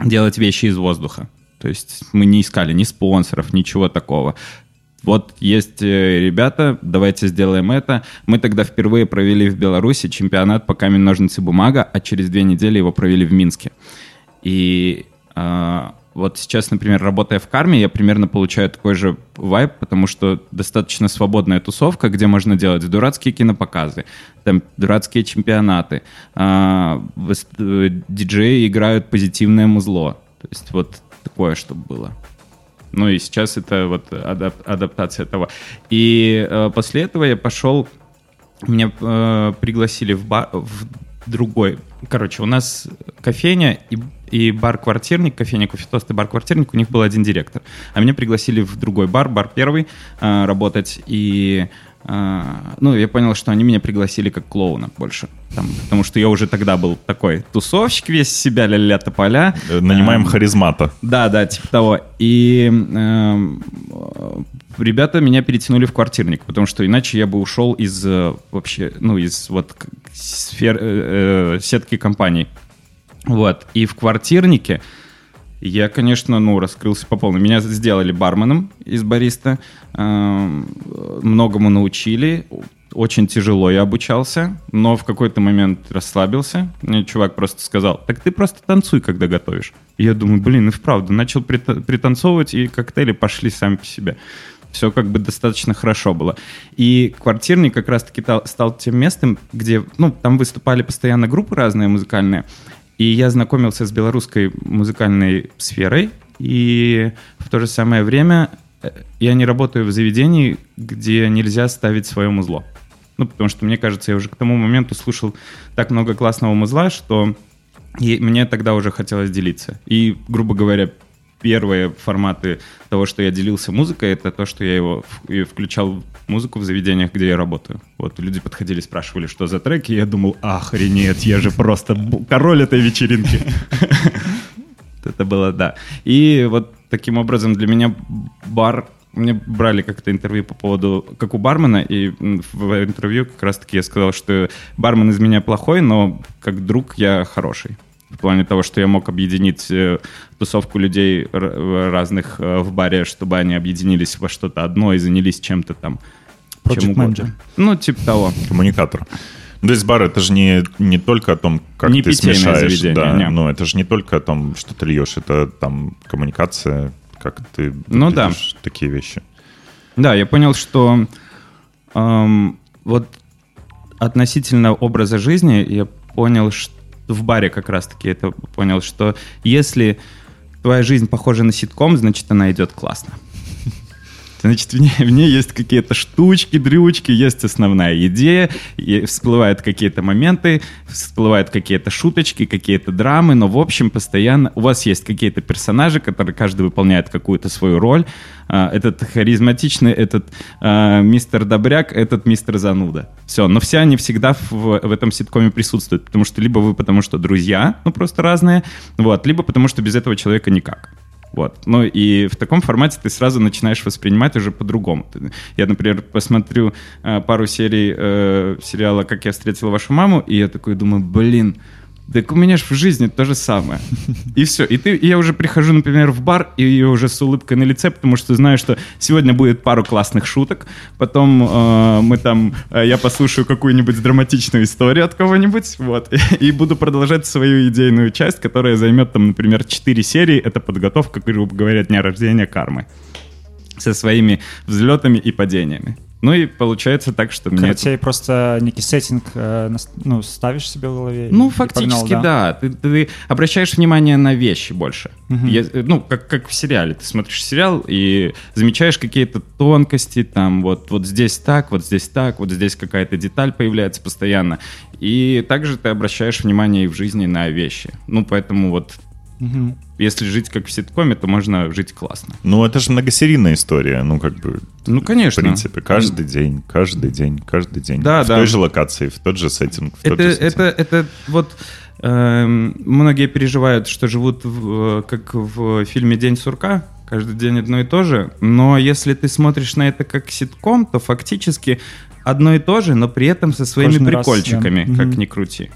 делать вещи из воздуха. То есть мы не искали ни спонсоров, ничего такого. Вот есть э, ребята, давайте сделаем это. Мы тогда впервые провели в Беларуси чемпионат по камень, ножницы, бумага, а через две недели его провели в Минске. И а, вот сейчас, например, работая в карме, я примерно получаю такой же вайб, потому что достаточно свободная тусовка, где можно делать дурацкие кинопоказы, там дурацкие чемпионаты, а, э, диджеи играют позитивное музло. То есть вот такое, чтобы было. Ну и сейчас это вот адап- адаптация того. И э, после этого я пошел, меня э, пригласили в, бар, в другой. Короче, у нас кофейня и, и бар-квартирник, кофейня Кофетост и бар-квартирник, у них был один директор. А меня пригласили в другой бар, бар первый, э, работать. И э, ну, я понял, что они меня пригласили как клоуна больше. Там, потому что я уже тогда был такой тусовщик весь себя, ля-ля тополя. Э, Нанимаем Эм, харизмата. да, да, типа того. И э, ребята меня перетянули в квартирник, потому что иначе я бы ушел из э, вообще, ну, из вот сфер, э, э, сетки компаний. Вот. И в квартирнике я, конечно, ну, раскрылся по полной. Меня сделали барменом из бариста, эм, многому научили, очень тяжело я обучался, но в какой-то момент расслабился. Мне чувак просто сказал, так ты просто танцуй, когда готовишь. И я думаю, блин, и вправду, начал прита- пританцовывать, и коктейли пошли сами по себе. Все как бы достаточно хорошо было. И квартирник как раз-таки та- стал тем местом, где, ну, там выступали постоянно группы разные музыкальные, и я знакомился с белорусской музыкальной сферой, и в то же самое время э, я не работаю в заведении, где нельзя ставить свое музло. Ну, потому что, мне кажется, я уже к тому моменту слушал так много классного музла, что и мне тогда уже хотелось делиться. И, грубо говоря, первые форматы того, что я делился музыкой, это то, что я его включал музыку в заведениях, где я работаю. Вот люди подходили, спрашивали, что за треки, и я думал, охренеть, я же просто король этой вечеринки. *laughs* Это было, да. И вот таким образом для меня бар... Мне брали как-то интервью по поводу, как у бармена, и в интервью как раз-таки я сказал, что бармен из меня плохой, но как друг я хороший. В плане того, что я мог объединить э, тусовку людей разных э, в баре, чтобы они объединились во что-то одно и занялись чем-то там Project чем угодно. manager. Ну, типа того. Коммуникатор. Ну, То есть бар это же не, не только о том, как Не ты смешаешь. заведение, да, не. ну, это же не только о том, что ты льешь, это там коммуникация, как ты Ну да. такие вещи. Да, я понял, что эм, вот относительно образа жизни я понял, что в баре как раз-таки это понял, что если твоя жизнь похожа на ситком, значит, она идет классно. Значит, в ней, в ней есть какие-то штучки, дрючки, есть основная идея, и всплывают какие-то моменты, всплывают какие-то шуточки, какие-то драмы, но в общем постоянно у вас есть какие-то персонажи, которые каждый выполняет какую-то свою роль. А, Этот харизматичный, этот а, мистер Добряк, этот мистер Зануда. Все, но все они всегда в, в этом ситкоме присутствуют, потому что либо вы потому что друзья, ну просто разные, вот, либо потому что без этого человека никак. Вот. Ну и в таком формате ты сразу начинаешь воспринимать уже по-другому. Я, например, посмотрю э, пару серий э, сериала «Как я встретил вашу маму», и я такой думаю, блин, так у меня же в жизни то же самое. И все. И, ты, и я уже прихожу, например, в бар, и уже с улыбкой на лице, потому что знаю, что сегодня будет пару классных шуток. Потом э, мы там, э, я послушаю какую-нибудь драматичную историю от кого-нибудь, вот, и, буду продолжать свою идейную часть, которая займет там, например, 4 серии. Это подготовка, грубо говоря, дня рождения кармы со своими взлетами и падениями. Ну и получается так, что мне... Короче, просто некий сеттинг э, ну, ставишь себе в голове. Ну, фактически, погнал, да. Ты, ты обращаешь внимание на вещи больше. Мгм. Я- ну, как, как в сериале. Ты смотришь сериал и замечаешь какие-то тонкости, там, вот, вот здесь так, вот здесь так, вот здесь какая-то деталь появляется постоянно. И также ты обращаешь внимание и в жизни на вещи. Ну, поэтому вот, Мгм. если жить как в ситкоме, то можно жить классно. Ну, это же многосерийная история, ну, как бы, Ну, в конечно. принципе, каждый день, каждый день, каждый день. Да, в да. той же локации, в тот же сеттинг, в тот Это, же сеттинг. это, это вот эм, многие переживают, что живут в, как в фильме День сурка, каждый день одно и то же. Но если ты смотришь на это как ситком, то фактически одно и то же, но при этом со своими Каждый раз, прикольчиками, да. как Мгм. ни крути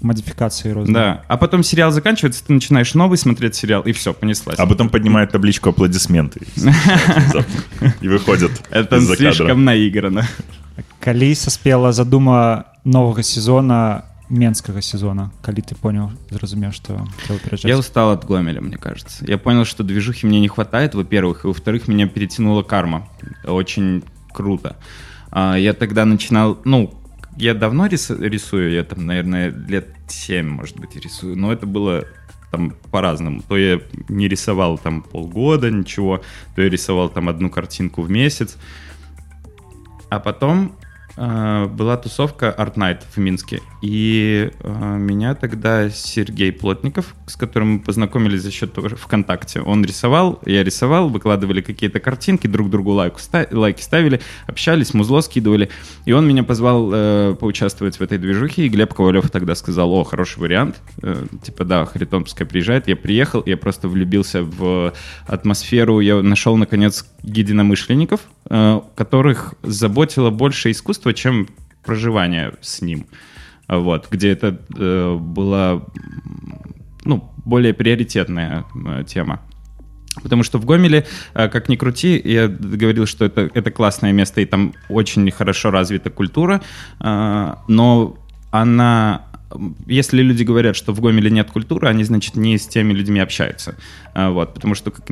Модификации розные. Да. А потом сериал заканчивается, ты начинаешь новый смотреть сериал, и все, понеслась. А потом поднимает табличку аплодисменты. *laughs* И выходит это из-за кадра. слишком наиграно. Калі саспела задума новага сезона менскага сезона калі ты понял зразумеў что Я устал от Гомеля, мне кажется. Я понял, что движухи мне не хватает, во-первых, и во-вторых, меня перетянула карма. Очень круто. А, Я тогда начинал, ну, я давно рис- рисую, я там, наверное, лет 7, может быть, рисую, но это было там по-разному. То я не рисовал там полгода, ничего, то я рисовал там одну картинку в месяц. А потом была тусовка Art Night в Минске. И э, меня тогда Сергей Плотников, с которым мы познакомились за счет ВКонтакте, он рисовал, я рисовал, выкладывали какие-то картинки, друг другу лайку лайки ставили, общались, музло скидывали. И он меня позвал э, поучаствовать в этой движухе, и Глеб Ковалев тогда сказал, о, хороший вариант. Э, типа, да, Харитон пускай приезжает. Я приехал, я просто влюбился в атмосферу, я нашел, наконец, единомышленников, которых заботило больше искусство, чем проживание с ним. Вот, где это э, была ну, более приоритетная э, тема. Потому что в Гомеле, э, как ни крути, я говорил, что это, это классное место, и там очень хорошо развита культура, э, но она... Если люди говорят, что в Гомеле нет культуры, они, значит, не с теми людьми общаются. А, Вот, потому что как,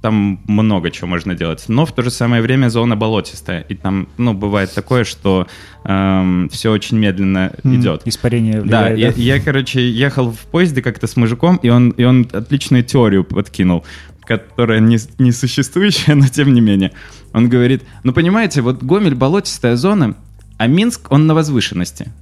там много чего можно делать. Но в то же самое время зона болотистая. И там, ну, бывает такое, что все очень медленно идет. испарение Да, влияет, я, я, короче, ехал в поезде как-то с мужиком, и он, и он отличную теорию подкинул, которая не, не существующая, *laughs* но тем не менее. Он говорит, ну, понимаете, вот Гомель — болотистая зона, а Минск, он на возвышенности.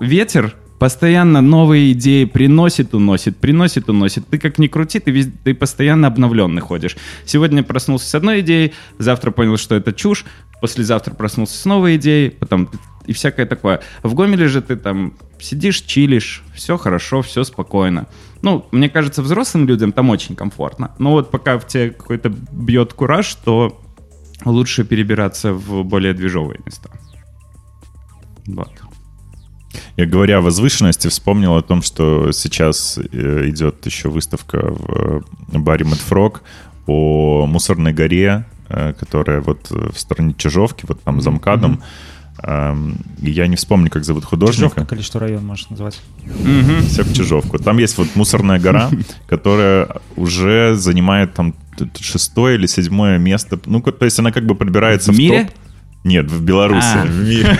Ветер постоянно новые идеи приносит, уносит, приносит, уносит. Ты как ни крути, ты, вез- ты постоянно обновленный ходишь. Сегодня проснулся с одной идеей, завтра понял, что это чушь, послезавтра проснулся с новой идеей, потом и всякое такое. В Гомеле же ты там сидишь, чилишь, все хорошо, все спокойно. Ну, мне кажется, взрослым людям там очень комфортно. Но вот пока в тебе какой-то бьет кураж, то лучше перебираться в более движовые места. Вот. Я говоря о возвышенности, вспомнил о том, что сейчас э, идет еще выставка в э, баре Мэтфрог о мусорной горе э, которая вот в стороне Чижовки, вот там за МКАДом. Эм, Я не вспомню, как зовут художника. Чижовка, или что район можешь назвать? Все в Чижовку. Там есть вот мусорная гора, *laughs* которая уже занимает там шестое или седьмое место. Ну, то есть она как бы подбирается В в, мире? топ. Нет, в Беларуси. А. В мире.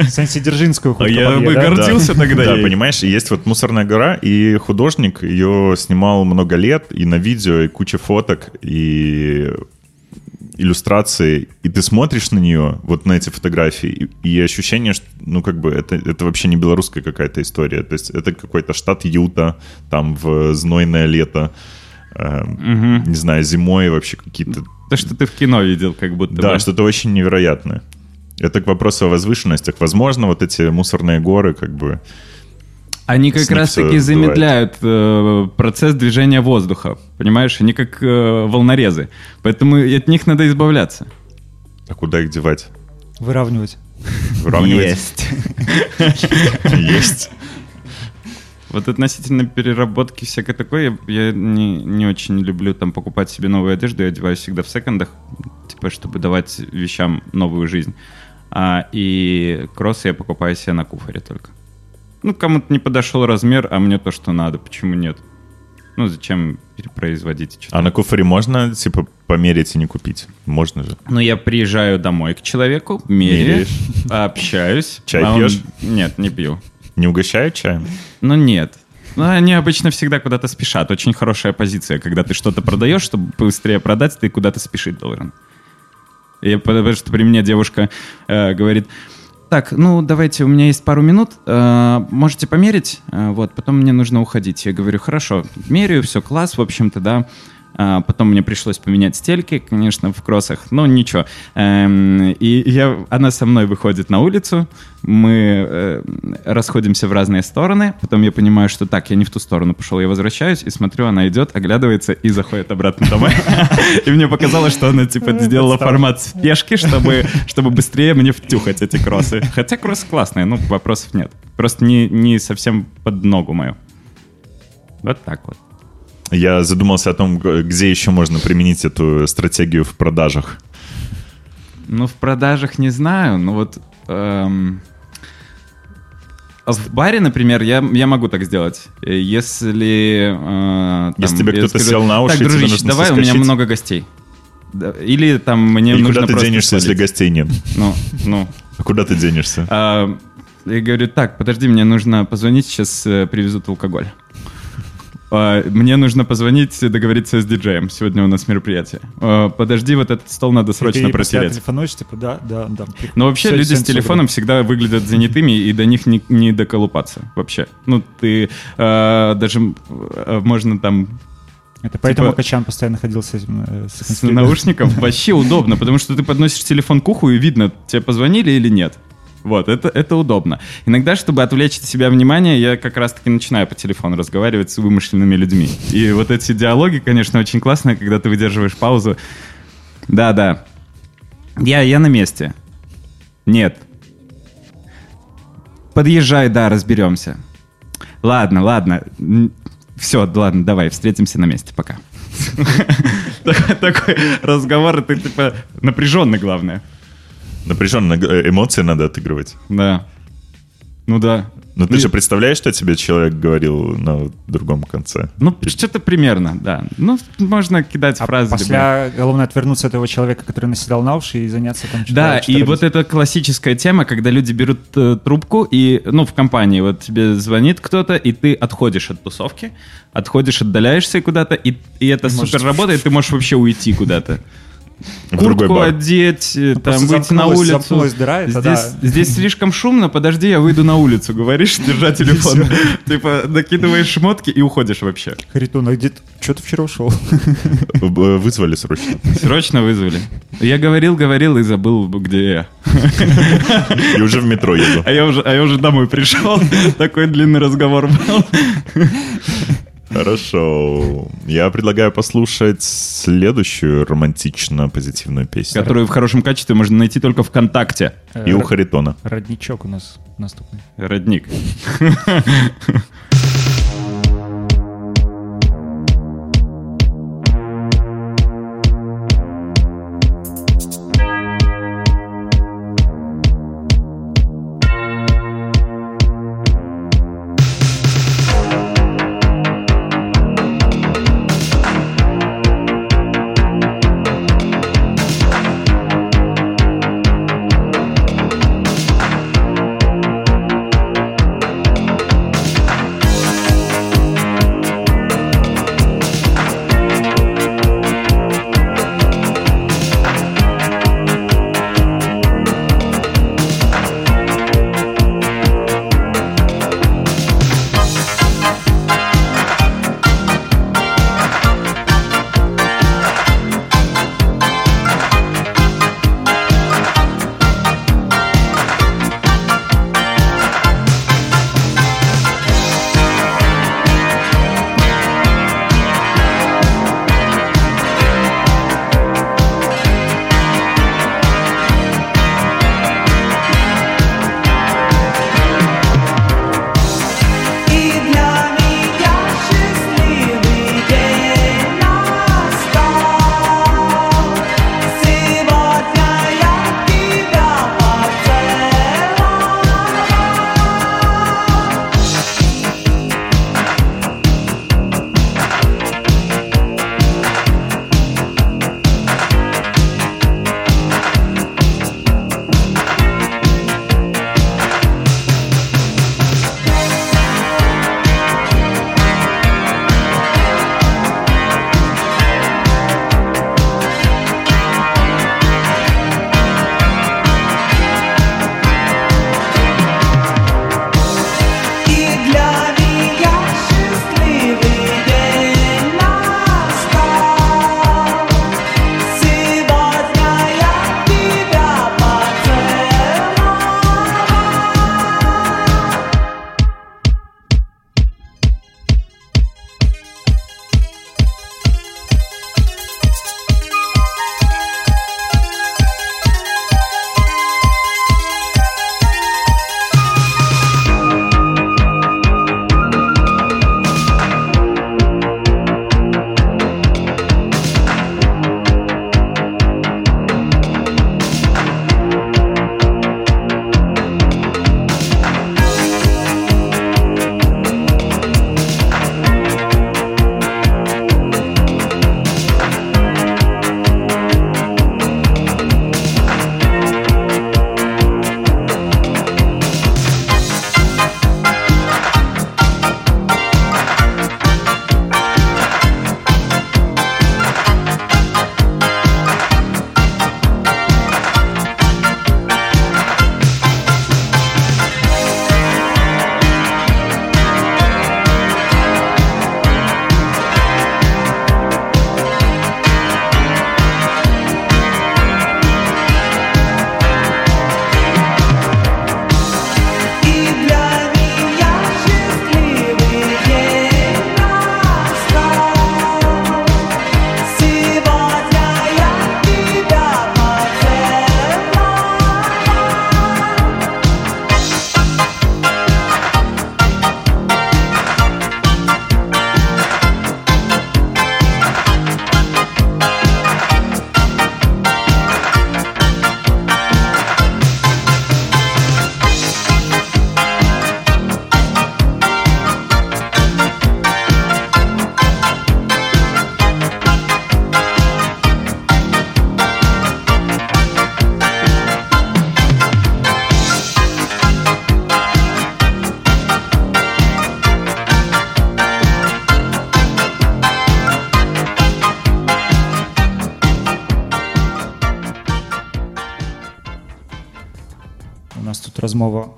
*laughs* Сен-Сидержинскую А я бы да? гордился тогда Да, ей. понимаешь, есть вот мусорная гора, и художник ее снимал много лет, и на видео, и куча фоток, и иллюстрации, и ты смотришь на нее, вот на эти фотографии, и, и ощущение, что, ну, как бы, это, это вообще не белорусская какая-то история, то есть это какой-то штат Юта, там в знойное лето, эм, не знаю, зимой вообще какие-то То, что ты в кино видел, как будто да, бы. что-то очень невероятное. Это к вопросу о возвышенностях. Возможно, вот эти мусорные горы, как бы... Они как раз-таки замедляют э, процесс движения воздуха. Понимаешь, они как э, волнорезы. Поэтому от них надо избавляться. А куда их девать? Выравнивать. Выравнивать? Есть. Есть. Вот относительно переработки всякой такой, я, я не, не очень люблю там покупать себе новую одежду, я одеваюсь всегда в секондах, типа, чтобы давать вещам новую жизнь. А, и кроссы я покупаю себе на куфоре только. Ну, кому-то не подошел размер, а мне то, что надо, почему нет? Ну, зачем перепроизводить что-то? А на куфоре можно, типа, померить и не купить? Можно же. Ну, я приезжаю домой к человеку, меряю, Меряешь. общаюсь. Чай а он- пьешь? Нет, не пью. Не угощают чаем? Ну нет. Ну, они обычно всегда куда-то спешат. Очень хорошая позиция, когда ты что-то продаешь, чтобы быстрее продать, ты куда-то спешить должен. И потому что при мне девушка э, говорит, так, ну давайте, у меня есть пару минут, э, можете померить, Э, вот, потом мне нужно уходить. Я говорю, хорошо, меряю, все класс, в общем-то, да. А, потом мне пришлось поменять стельки, конечно, в кроссах, но ничего. Эм, и я, она со мной выходит на улицу, мы э, расходимся в разные стороны, потом я понимаю, что так, я не в ту сторону пошел, я возвращаюсь и смотрю, она идет, оглядывается и заходит обратно домой. *laughs* И мне показалось, что она типа сделала формат спешки, чтобы, чтобы быстрее мне втюхать эти кроссы. Хотя кроссы классные, ну, вопросов нет. Просто не, не совсем под ногу мою. Вот так вот. Я задумался о том, где еще можно применить эту стратегию в продажах. Ну, в продажах не знаю, но вот... эм, а в баре, например, я, я могу так сделать. Если... э, там, Если тебе кто-то сел на уши, Так, тебе дружище, нужно давай, у меня соскочить». много гостей. Или там мне И нужно куда ты денешься, если свалить. гостей нет? Ну, ну. А куда ты денешься? А, я говорю, так, подожди, мне нужно позвонить, сейчас э, привезут алкоголь. А, Мне нужно позвонить, договориться с диджеем. Сегодня у нас мероприятие. А, Подожди, вот этот стол надо срочно после протереть. телефонуешь, типа, да, да, да. Но вообще Всё, люди с телефоном всегда выглядят занятыми, и до них не, не доколупаться вообще. Ну, ты э, даже э, можно там Это поэтому Типа- Качан постоянно ходил с этим... э, с, с наушником *laughs* вообще удобно, потому что ты подносишь телефон к уху, и видно, тебе позвонили или нет. Вот, это, это удобно. Иногда, чтобы отвлечь от себя внимание, я как раз-таки начинаю по телефону разговаривать с вымышленными людьми. И вот эти диалоги, конечно, очень классные, когда ты выдерживаешь паузу. Да-да. Я, я на месте. Нет. Подъезжай, да, разберемся. Ладно, ладно. Все, ладно, давай, встретимся на месте, пока. *laughs* Такой- разговор, ты типа напряженный, главное. Напряженно э, эмоции надо отыгрывать. Да. Ну да. Но ты Ну, же представляешь, что тебе человек говорил на другом конце? Ну, что-то примерно, да. Ну, можно кидать А фразы. после головне отвернуться от этого человека, который наседал на уши, и заняться там что-то. Да, что-то и вот это классическая тема, когда люди берут э, трубку и, ну, в компании вот тебе звонит кто-то, и ты отходишь от тусовки, отходишь, отдаляешься куда-то, и, и это И супер работает, ты можешь вообще уйти куда-то. В Куртку одеть, э, там, выйти на улицу. дыра, здесь, да. здесь слишком шумно, подожди, я выйду на улицу, говоришь, держа телефон. Типа, накидываешь шмотки и уходишь вообще. Харитон, а где ты? Что ты вчера ушел? Вызвали срочно. Срочно вызвали. Я говорил, говорил и забыл, где я. И уже в метро еду. А я уже, а я уже домой пришел. Такой длинный разговор был. Хорошо. Я предлагаю послушать следующую романтично-позитивную песню. Которую в хорошем качестве можно найти только ВКонтакте. И у Харитона. Родничок у нас наступный. Родник. размова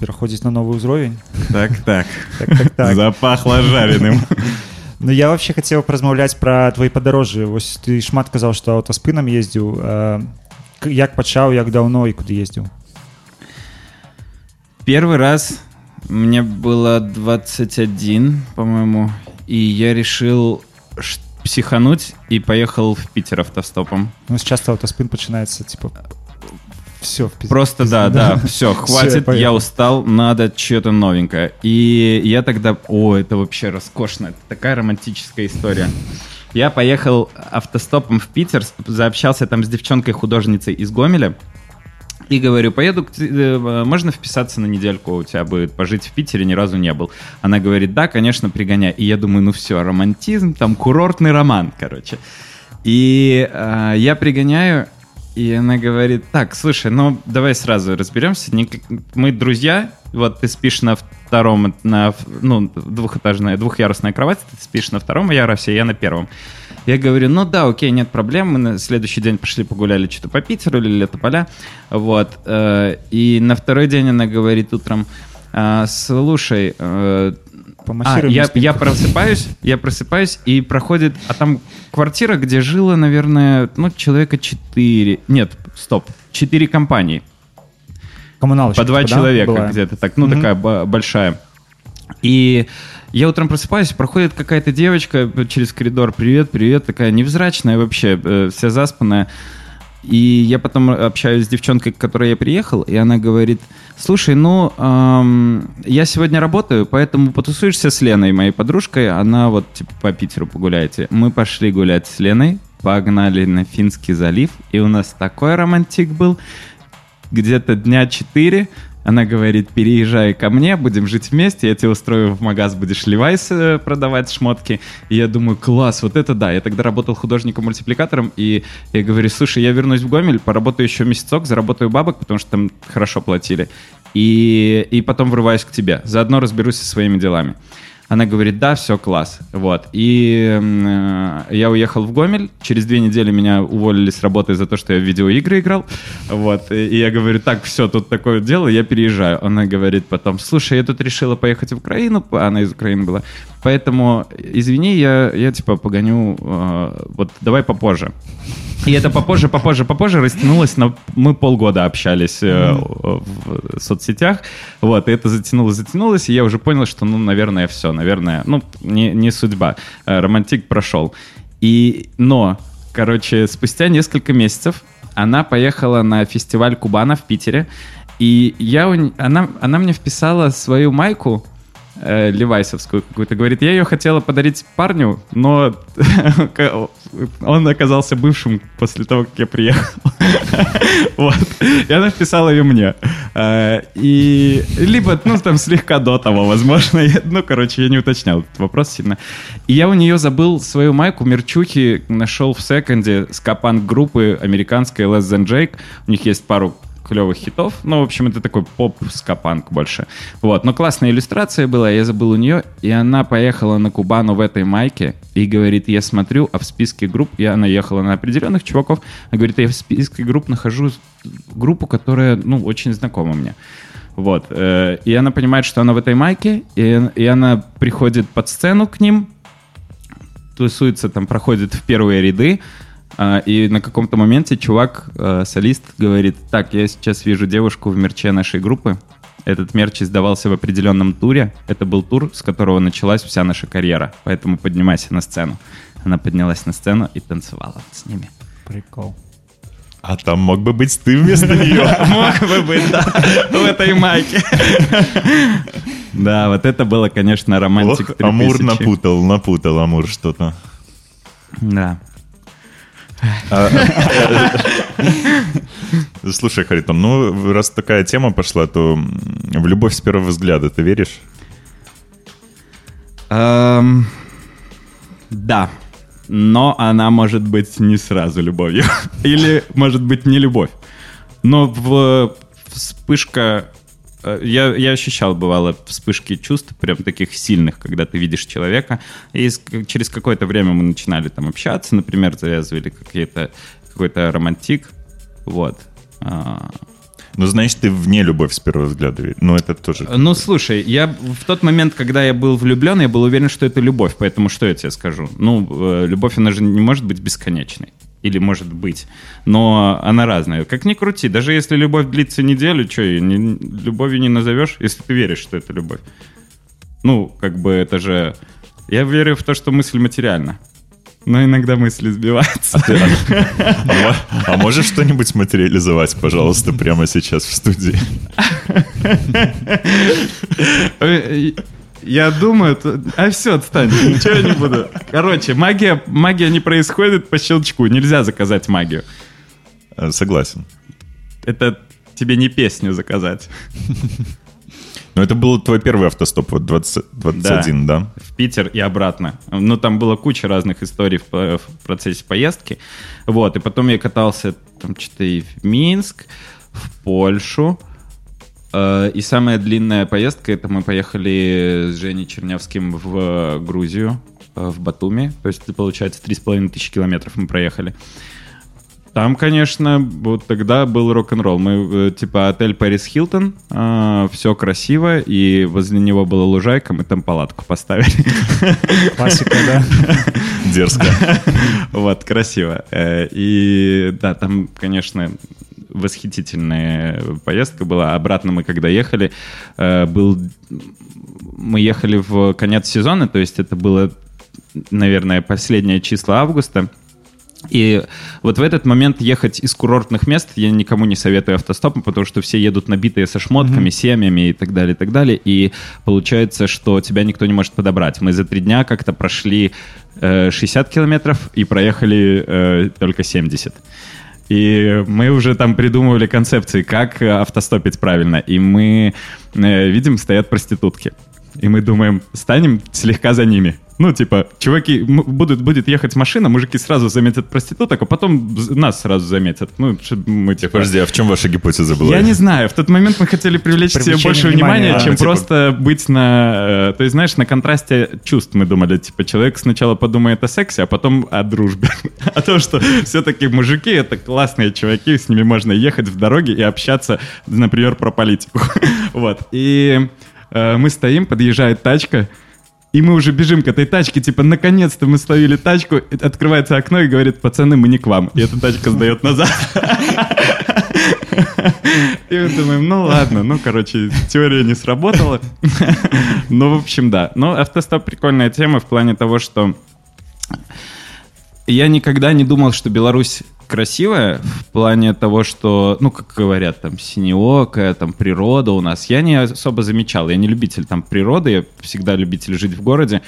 пераходзіць на новы ўзровень Так, так. так, так, так. Запахло жареным. *laughs* Ну я вообще хацеў празмаўляць пра твои падарожжы вось ты шмат казаў што аўтаспынам ездзіў э, к- як пачаў як даўно і куды ездзіў Первый раз мне было 21, по-моему, и я решил ш- психануть и поехал в Питер автостопом. ну часто аўтаспын пачынаецца типа все Просто да, да, все, хватит, поехал. я устал, надо что-то новенькое. И я тогда, о, это вообще роскошно, это такая романтическая история. Я поехал автостопом в Питер, заобщался там с девчонкой-художницей из Гомеля, и говорю, поеду, к э, можно вписаться на недельку, у тебя будет пожить в Питере, ни разу не был. Она говорит, да, конечно, пригоняй. И я думаю, ну все, романтизм, там курортный роман, короче. И э, я пригоняю, и она говорит, так, слушай, ну давай сразу разберемся. Ник- Мы друзья, вот ты спишь на втором, на, ну, двухэтажная, двухъярусная кровать, ты спишь на втором ярусе, я на первом. Я говорю, ну да, окей, нет проблем. Мы на следующий день пошли погуляли что-то по Питеру или Летополя. Вот. э, И на второй день она говорит утром, «А, слушай, э, а, я, я просыпаюсь, я просыпаюсь, и проходит, а там квартира, где жило, наверное, ну, человека 4, нет, стоп, 4 компании, коммунал по два человека где-то так, ну, Мгм. такая бо- большая. И я утром просыпаюсь, проходит какая-то девочка через коридор, привет, привет, такая невзрачная вообще, э, вся заспанная. И я потом общаюсь с девчонкой, к которой я приехал, и она говорит, слушай, ну, эм, я сегодня работаю, поэтому потусуешься с Леной, моей подружкой, она вот, типа, по Питеру погуляете. Мы пошли гулять с Леной, погнали на Финский залив, и у нас такой романтик был, где-то дня 4 она говорит, переезжай ко мне, будем жить вместе, я тебя устрою в магаз, будешь Левайс э, продавать шмотки. И я думаю, класс, вот это да. Я тогда работал художником-мультипликатором, и я говорю, слушай, я вернусь в Гомель, поработаю еще месяцок, заработаю бабок, потому что там хорошо платили. И, и потом врываюсь к тебе. Заодно разберусь со своими делами. Она говорит, да, все, класс. Вот. И э, я уехал в Гомель. Через две недели меня уволили с работы за то, что я в видеоигры играл. Вот. И я говорю, так, все, тут такое дело, я переезжаю. Она говорит потом, слушай, я тут решила поехать в Украину, она из Украины была. Поэтому, извини, я, я типа погоню, э, вот давай попозже. И это попозже, попозже, попозже растянулось на... Мы полгода общались э, в соцсетях, вот, и это затянулось, затянулось, и я уже понял, что, ну, наверное, все, наверное, ну, не, не судьба. Э, Романтик прошел. И, но, короче, спустя несколько месяцев она поехала на фестиваль Кубана в Питере, и я у она, она мне вписала свою майку, э, левайсовскую какую-то. Говорит, я ее хотела подарить парню, но *laughs* он оказался бывшим после того, как я приехал. *laughs* Вот. И она вписала ее мне. Э, И либо, ну, там, слегка до того, возможно. Ну, короче, я не уточнял этот вопрос сильно. И я у нее забыл свою майку мерчухи, нашел в секонде скапанк группы американской Less Than Jake. У них есть пару клевых хитов. Ну, в общем, это такой поп-скапанк больше. Вот. Но классная иллюстрация была, я забыл у нее. И она поехала на Кубану в этой майке и говорит, я смотрю, а в списке групп, я она ехала на определенных чуваков, она говорит, я в списке групп нахожу группу, которая, ну, очень знакома мне. Вот. э, И она понимает, что она в этой майке, и, и она приходит под сцену к ним, тусуется там, проходит в первые ряды, и на каком-то моменте чувак, э, солист, говорит, так, я сейчас вижу девушку в мерче нашей группы, этот мерч издавался в определенном туре, это был тур, с которого началась вся наша карьера, поэтому поднимайся на сцену. Она поднялась на сцену и танцевала с ними. прикол А там мог бы быть ты вместо нее. *laughs* Мог бы быть, да, в этой майке. Да, вот это было, конечно, романтик Ох, Амур 3000. напутал, напутал Амур что-то. Да. *laughs* Слушай, Харитон, ну, раз такая тема пошла, то в любовь с первого взгляда ты веришь? Эм, Да. Но она может быть не сразу любовью. *laughs* Или, может быть, не любовь. Но в вспышка... э, Я, я ощущал, бывало, вспышки чувств, прям таких сильных, когда ты видишь человека. И через какое-то время мы начинали там общаться, например, завязывали какие-то, какой-то романтик. Вот. А, Ну, значит, ты вне любовь с первого взгляда. Ну, это тоже... Ну, слушай, я в тот момент, когда я был влюблен, я был уверен, что это любовь, поэтому что я тебе скажу? Ну, э, любовь, она же не может быть бесконечной. Или может быть. Но она разная. Как ни крути, даже если любовь длится неделю, что, ее не- любовью не назовешь, если ты веришь, что это любовь. Ну, как бы это же... Я верю в то, что мысль материальна. Но иногда мысли сбиваются. Ты- *laughs* а, мо- а можешь что-нибудь материализовать, пожалуйста, прямо сейчас в студии? Я думаю, то- а все, отстань, ничего я не буду. Короче, магия, магия не происходит по щелчку, нельзя заказать магию. Э, Согласен. Это тебе не песню заказать. Но это был твой первый автостоп, вот 20 21, да? В Питер и обратно. Ну, там была куча разных историй в, в процессе поездки. Вот, и потом я катался там что-то и в Минск, в Польшу. Э, И самая длинная поездка, это мы поехали с Женей Чернявским в Грузию, э, в Батуми. То есть, получается, 3,5 тысячи километров мы проехали. Там, конечно, вот тогда был рок-н-ролл. Мы, э, типа, отель Пэрис Хилтон, все красиво, и возле него была лужайка, мы там палатку поставили. Классика, да. *laughs* Дерзко. Вот, красиво. Э, И да, там, конечно, восхитительная поездка была. Обратно мы, когда ехали, э, был... Мы ехали в конец сезона, то есть это было, наверное, последнее число августа. И вот в этот момент ехать из курортных мест я никому не советую автостопом, потому что все едут набитые со шмотками, семьями и так далее, и так далее. И получается, что тебя никто не может подобрать. Мы за три дня как-то прошли э, 60 километров и проехали э, только 70. И мы уже там придумывали концепции, как автостопить правильно. И мы э, видим, стоят проститутки. И мы думаем, станем слегка за ними. Ну, типа, чуваки, будут, будет ехать машина, мужики сразу заметят проституток, а потом нас сразу заметят. Ну, мы, типа... Подожди, а в чем ваша гипотеза была? Я не знаю. В тот момент мы хотели привлечь себе больше внимания, чем Ну, типа- просто быть на... э, То есть, знаешь, на контрасте чувств мы думали. Типа, человек сначала подумает о сексе, а потом о дружбе. *laughs* О том, что все-таки мужики — это классные чуваки, с ними можно ехать в дороге и общаться, например, про политику. *laughs* Вот. И мы стоим, подъезжает тачка, и мы уже бежим к этой тачке, типа, наконец-то мы словили тачку, открывается окно и говорит, пацаны, мы не к вам. И эта тачка сдает назад. И мы думаем, ну ладно, ну, короче, теория не сработала. Ну, в общем, да. Но автостоп прикольная тема в плане того, что я никогда не думал, что Беларусь красивая в плане того, что, ну, как говорят, там, синеокая, там, природа у нас. Я не особо замечал, я не любитель там природы, я всегда любитель жить в городе.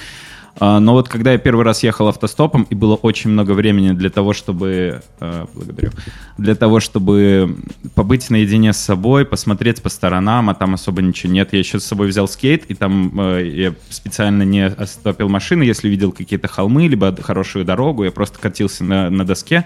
А, Но вот когда я первый раз ехал автостопом, и было очень много времени для того, чтобы... э, Благодарю. Для того, чтобы побыть наедине с собой, посмотреть по сторонам, а там особо ничего нет. Я еще с собой взял скейт, и там э, я специально не остопил машины, если видел какие-то холмы, либо хорошую дорогу, я просто катился на, на доске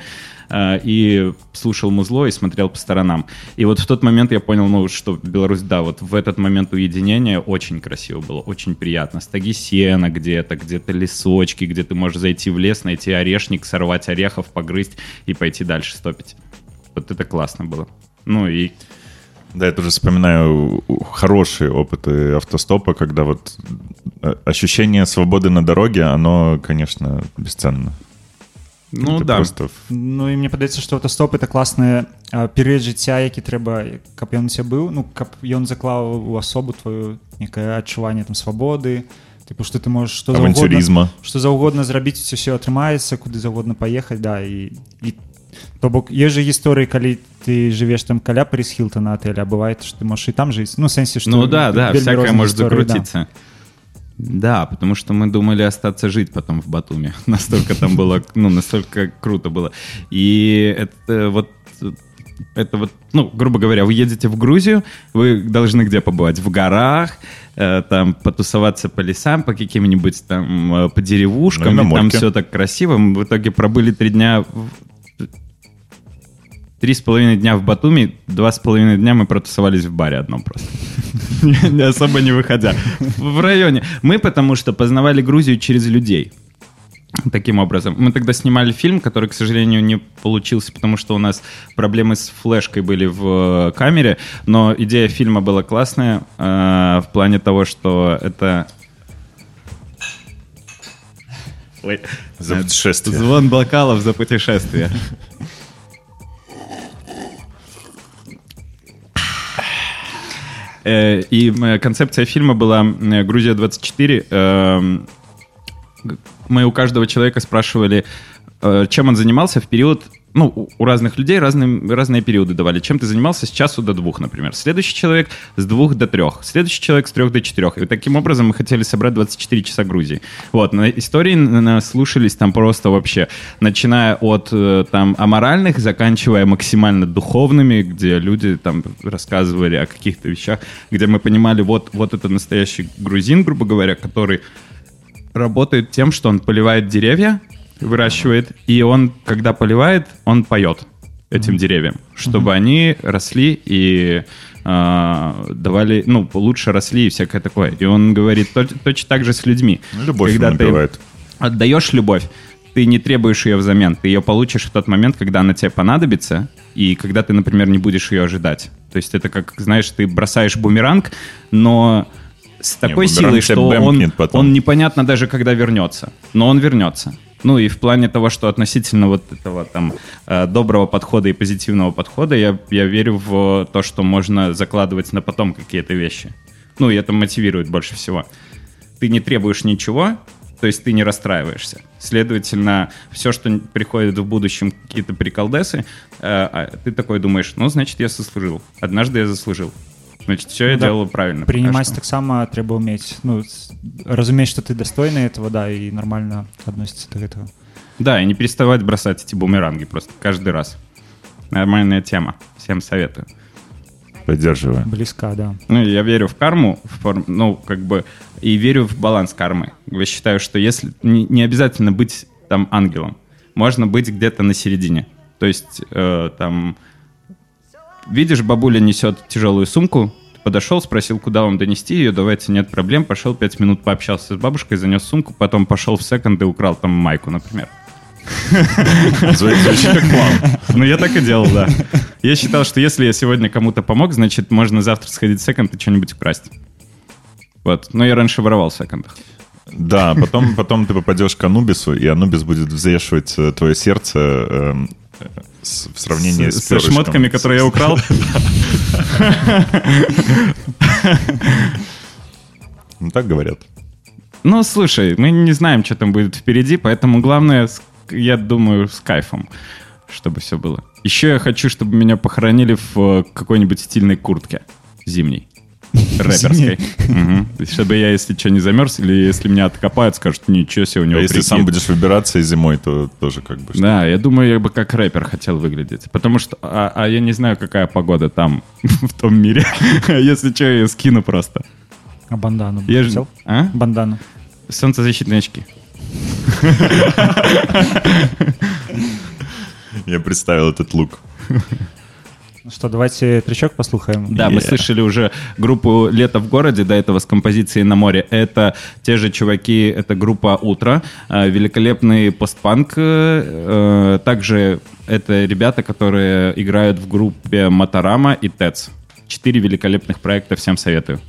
и слушал музло и смотрел по сторонам. И вот в тот момент я понял, ну, что Беларусь, да, вот в этот момент уединения очень красиво было, очень приятно. Стаги сена где-то, где-то лесочки, где ты можешь зайти в лес, найти орешник, сорвать орехов, погрызть и пойти дальше стопить. Вот это классно было. Ну и Да, я тоже вспоминаю хорошие опыты автостопа, когда вот э, ощущение свободы на дороге, оно, конечно, бесценно. ну Это да. Просто... Ну і мне падаецца што аўтастоп это класны а, перыяд жыцця які трэба каб ён усе быў ну каб ён заклаў у асобу твою некае адчуванне там свабоды тыпу што ты можаш што заўгодна Авантюризма. што заўгодна зрабіць усё атрымаецца куды заўгодна паехаць да і, і то бок есть же гісторыі калі ты жывеш там каля Парис Хилтона отеля а бывает что ты можешь і там жыць ну сэнсе что Ну да, да, вельмі всякое розныя может гісторыі, да. Да, потому что мы думали остаться жить потом в Батуме. *laughs* Настолько там было, ну, настолько круто было. И это вот это вот, ну, грубо говоря, вы едете в Грузию, вы должны где побывать? В горах, э, там потусоваться по лесам, по каким-нибудь там, э, по деревушкам, Ну там все так красиво. Мы в итоге пробыли три дня в- Три с половиной дня в Батуми, два с половиной дня мы протусовались в баре одном просто. *laughs* Особо не выходя. В районе. Мы потому что познавали Грузию через людей. Таким образом. Мы тогда снимали фильм, который, к сожалению, не получился, потому что у нас проблемы с флешкой были в э, камере, но идея фильма была классная э, в плане того, что это... Ой. За путешествие. Звон бокалов за путешествие. И э, концепция фильма была э, «Грузия-24». Эм, мы у каждого человека спрашивали, чем он занимался в период ну, у разных людей разные, разные периоды давали. Чем ты занимался с часу до двух, например. Следующий человек с двух до трех. Следующий человек с трех до четырех. И таким образом мы хотели собрать 24 часа Грузии. Вот, на истории слушались там просто вообще, начиная от э, там аморальных, заканчивая максимально духовными, где люди там рассказывали о каких-то вещах, где мы понимали, вот, вот это настоящий грузин, грубо говоря, который работает тем, что он поливает деревья, выращивает, и он, когда поливает, он поет этим деревьям, чтобы mm-hmm. они росли и э, давали, ну, лучше росли и всякое такое. И он говорит то, точно так же с людьми. Ну, любовь когда ты напевает. отдаешь любовь, ты не требуешь ее взамен, ты ее получишь в тот момент, когда она тебе понадобится, и когда ты, например, не будешь ее ожидать. То есть это как, знаешь, ты бросаешь бумеранг, но с такой не, силой, что он, он непонятно даже, когда вернется. Но он вернется. Ну и в плане того, что относительно вот этого там э, доброго подхода и позитивного подхода, я, я верю в то, что можно закладывать на потом какие-то вещи. Ну и это мотивирует больше всего. Ты не требуешь ничего, то есть ты не расстраиваешься. Следовательно, все, что приходит в будущем, какие-то приколдесы, э, а ты такой думаешь, ну, значит, я заслужил. Однажды я заслужил. Значит, все я да, делал правильно. Принимать так само треба уметь. Ну, разуметь, что ты достойный этого, да, и нормально относиться к этому. Да, и не переставать бросать эти бумеранги просто каждый раз. Нормальная тема. Всем советую. Поддерживаю. Близка, да. Ну, я верю в карму, в форм, ну, как бы, и верю в баланс кармы. Я считаю, что если не, не обязательно быть там ангелом, можно быть где-то на середине. То есть, э, там, видишь, бабуля несет тяжелую сумку, подошел, спросил, куда вам донести ее, давайте, нет проблем, пошел пять минут пообщался с бабушкой, занес сумку, потом пошел в секонд и украл там майку, например. Звучит как план. Ну, я так и делал, да. Я считал, что если я сегодня кому-то помог, значит, можно завтра сходить в секонд и что-нибудь украсть. Вот. Но я раньше воровал в секондах. Да, потом, потом ты попадешь к Анубису, и Анубис будет взвешивать э, твое сердце э, с, в сравнении с, с, с шмотками, которые я украл. Ну, так говорят. Ну, слушай, мы не знаем, что там будет впереди, поэтому главное, я думаю, с кайфом, чтобы все было. Еще я хочу, чтобы меня похоронили в э, какой-нибудь стильной куртке зимней. Рэперской. Угу. Чтобы я, если что, не замерз, или если меня откопают, скажут, ничего себе, у него А если сам будешь выбираться и зимой, то тоже как бы... Да, я думаю, я бы как рэпер хотел выглядеть. Потому что... А, а я не знаю, какая погода там, *laughs* в том мире. *laughs* если что, я скину просто. А бандану я же... А? Бандану. Солнцезащитные очки. *laughs* Я представил этот лук. Ну что, давайте тречок послухаем. Да, yeah. мы слышали уже группу «Лето в городе», до этого с композицией «На море». Это те же чуваки, это группа «Утро», э, великолепный постпанк. Э, также это ребята, которые играют в группе «Моторама» и «ТЭЦ». Четыре великолепных проекта, всем советую.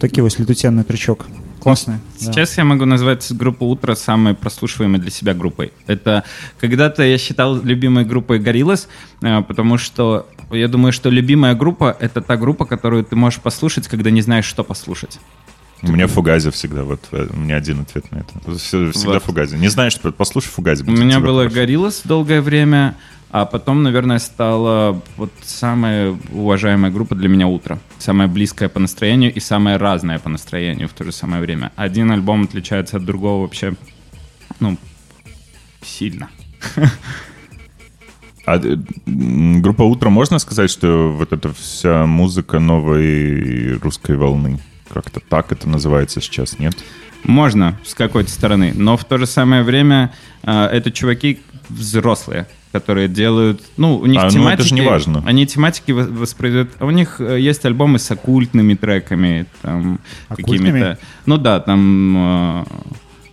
Такі вось летуценны трычок классная Сейчас я могу назвать группу «Утро» самой прослушиваемой для себя группой. Это когда-то я считал любимой группой «Гориллас», э, потому что я думаю, что любимая группа — это та группа, которую ты можешь послушать, когда не знаешь, что послушать. У меня фугази всегда, вот э, у меня один ответ на это. Всегда Вот. фугази. Не знаешь, что послушай фугази. У меня было хорошо. «Гориллас» долгое время, а потом, наверное, стала вот самая уважаемая группа для меня «Утро». Самая близкая по настроению и самая разная по настроению в то же самое время. Один альбом отличается от другого вообще, ну, сильно. А э, группа «Утро» можно сказать, что вот эта вся музыка новой русской волны? Как-то так это называется сейчас, нет? Можно с какой-то стороны, но в то же самое время э, это чуваки взрослые, которые делают, ну, у них А, ну, тематики... это же не важно. Они тематики вос- воспроизводят... а У них э, есть альбомы с оккультными треками, там, какими-то... Ну да, там... э,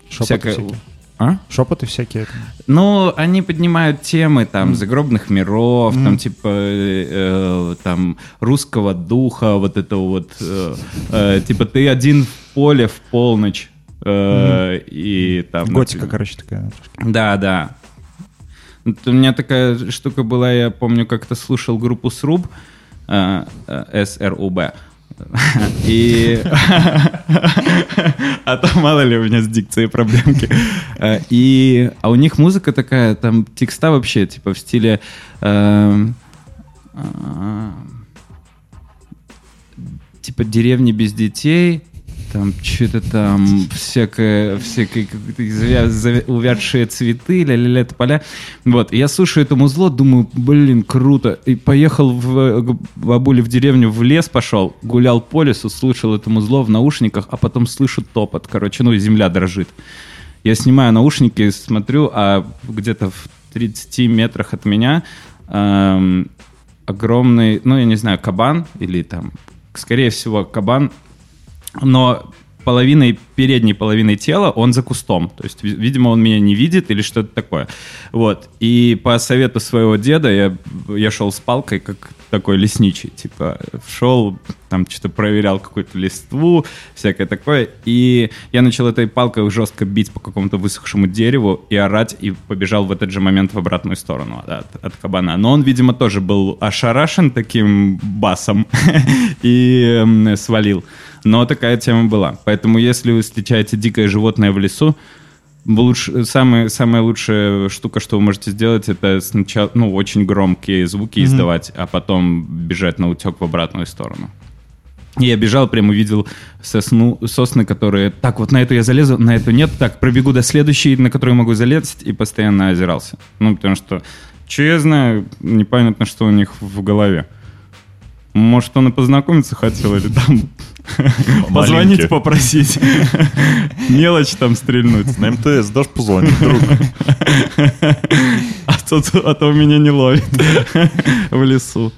Шепоты всякое- всякие. А? шопоты всякие Ну, они поднимают темы там загробных миров, там типа э, э, там русского духа, вот этого вот э, э, типа ты один в поле в полночь э, и там готика например, короче такая да, да. У меня такая штука была, я помню, как-то слушал группу Сруб, э, э, СРУБ. *laughs* И... А то мало ли у меня с дикцией проблемки. Э, И... А у них музыка такая, там текста вообще, типа в стиле... Типа деревни без детей, там что-то там всякое, всякое какие-то увядшие цветы, ля-ля-ля, поля. Вот, и я слушаю это музло, думаю, блин, круто. И поехал в, бабуле в деревню, в лес пошел, гулял по лесу, слушал это музло в наушниках, а потом слышу топот, короче, ну, земля дрожит. Я снимаю наушники, смотрю, а где-то в 30 метрах от меня эм, огромный, ну, я не знаю, кабан или там, скорее всего, кабан но половиной, передней половиной тела он за кустом. То есть, ви- видимо, он меня не видит или что-то такое. Вот. И по совету своего деда я, я шел с палкой, как такой лесничий. Типа, шел, там что-то проверял какую-то листву, всякое такое. И я начал этой палкой жестко бить по какому-то высохшему дереву и орать, и побежал в этот же момент в обратную сторону от, от кабана. Но он, видимо, тоже был ошарашен таким басом *laughs* и свалил. Но такая тема была. Поэтому, если вы встречаете дикое животное в лесу, лучше, самая, самая лучшая штука, что вы можете сделать, это сначала ну, очень громкие звуки издавать, а потом бежать на утек в обратную сторону. И я бежал, прям увидел сосну, сосны, которые... Так, вот на эту я залезу, на эту нет. Так, пробегу до следующей, на которую могу залезть, и постоянно озирался. Ну, потому что, знаю, непонятно, что у них в голове. Может, он и познакомиться хотел, или там *laughs* позвонить, попросить. *laughs* Мелочь там стрельнуть. На МТС дашь позвонить, друг? *laughs* А то, а то меня не ловит в лесу.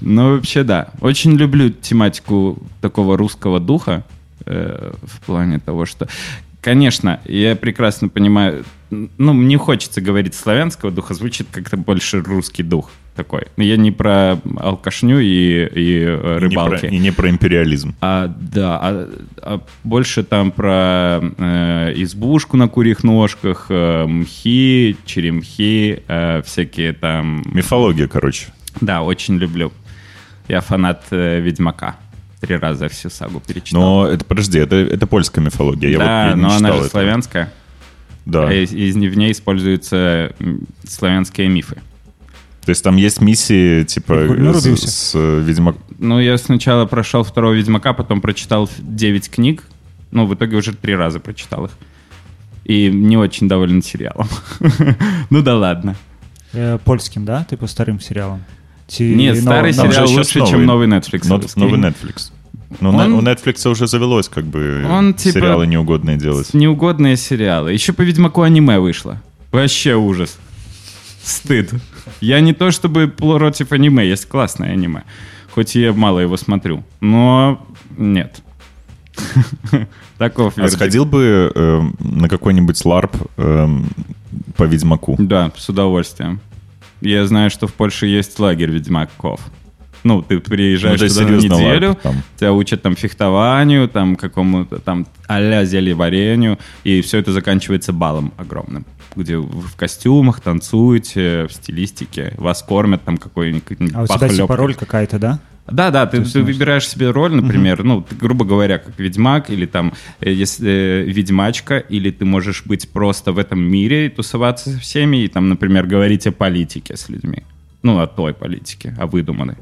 Ну, вообще, да. Очень люблю тематику такого русского духа э, в плане того, что... конечно, я прекрасно понимаю, ну, мне хочется говорить славянского духа, звучит как-то больше русский дух такой. Я не про алкашню и, и э, И не про- рыбалки. И не про империализм. А, да, а, а больше там про э, избушку на курьих ножках, э, мхи, черемхи, э, всякие там... Мифология, короче. Да, очень люблю. Я фанат э, Ведьмака. Три раза всю сагу перечитал. Но это, подожди, это, это польская мифология. Я да, вот я но она же это. славянская. Да. А из, из- в ней используются славянские мифы. То есть там есть миссии, типа, И хуйню с, с, э, Ведьмак... Ну, я сначала прошел второго Ведьмака, потом прочитал 9 книг. Ну, в итоге уже три раза прочитал их. И не очень доволен сериалом. *laughs* Ну да ладно. Э, Польским, да? Типу старым сериалом? Ці Нет, старый же сериал лучше, новый. чем новый Netflix. Нот- Новый Netflix. Ну, на- Он- у Netflix уже завелось, как бы, Он, типа, сериалы неугодные делать. Неугодные сериалы. Еще по Ведьмаку аниме вышло. Вообще ужас. Стыд. Я не то чтобы против аниме, есть классное аниме. Хоть я мало его смотрю. Но нет. *laughs* Таков А сходил бы э, на какой-нибудь ларп э, по Ведьмаку? Да, с удовольствием. Я знаю, что в Польше есть лагерь ведьмаков. Ну, ты приезжаешь Ну, туда на неделю, ларп там. тебя учат там фехтованию, там какому-то там а-ля зельеварению, и все это заканчивается балом огромным, где вы в костюмах танцуете, в стилистике, вас кормят там какой-нибудь А у тебя типа роль какая-то, да? Да, да, ты, ты выбираешь себе роль, например, ну, ты, грубо говоря, как ведьмак, или там, э, если э, ведьмачка, или ты можешь быть просто в этом мире и тусоваться со всеми, и там, например, говорить о политике с людьми. Ну, о той политике, о выдуманной.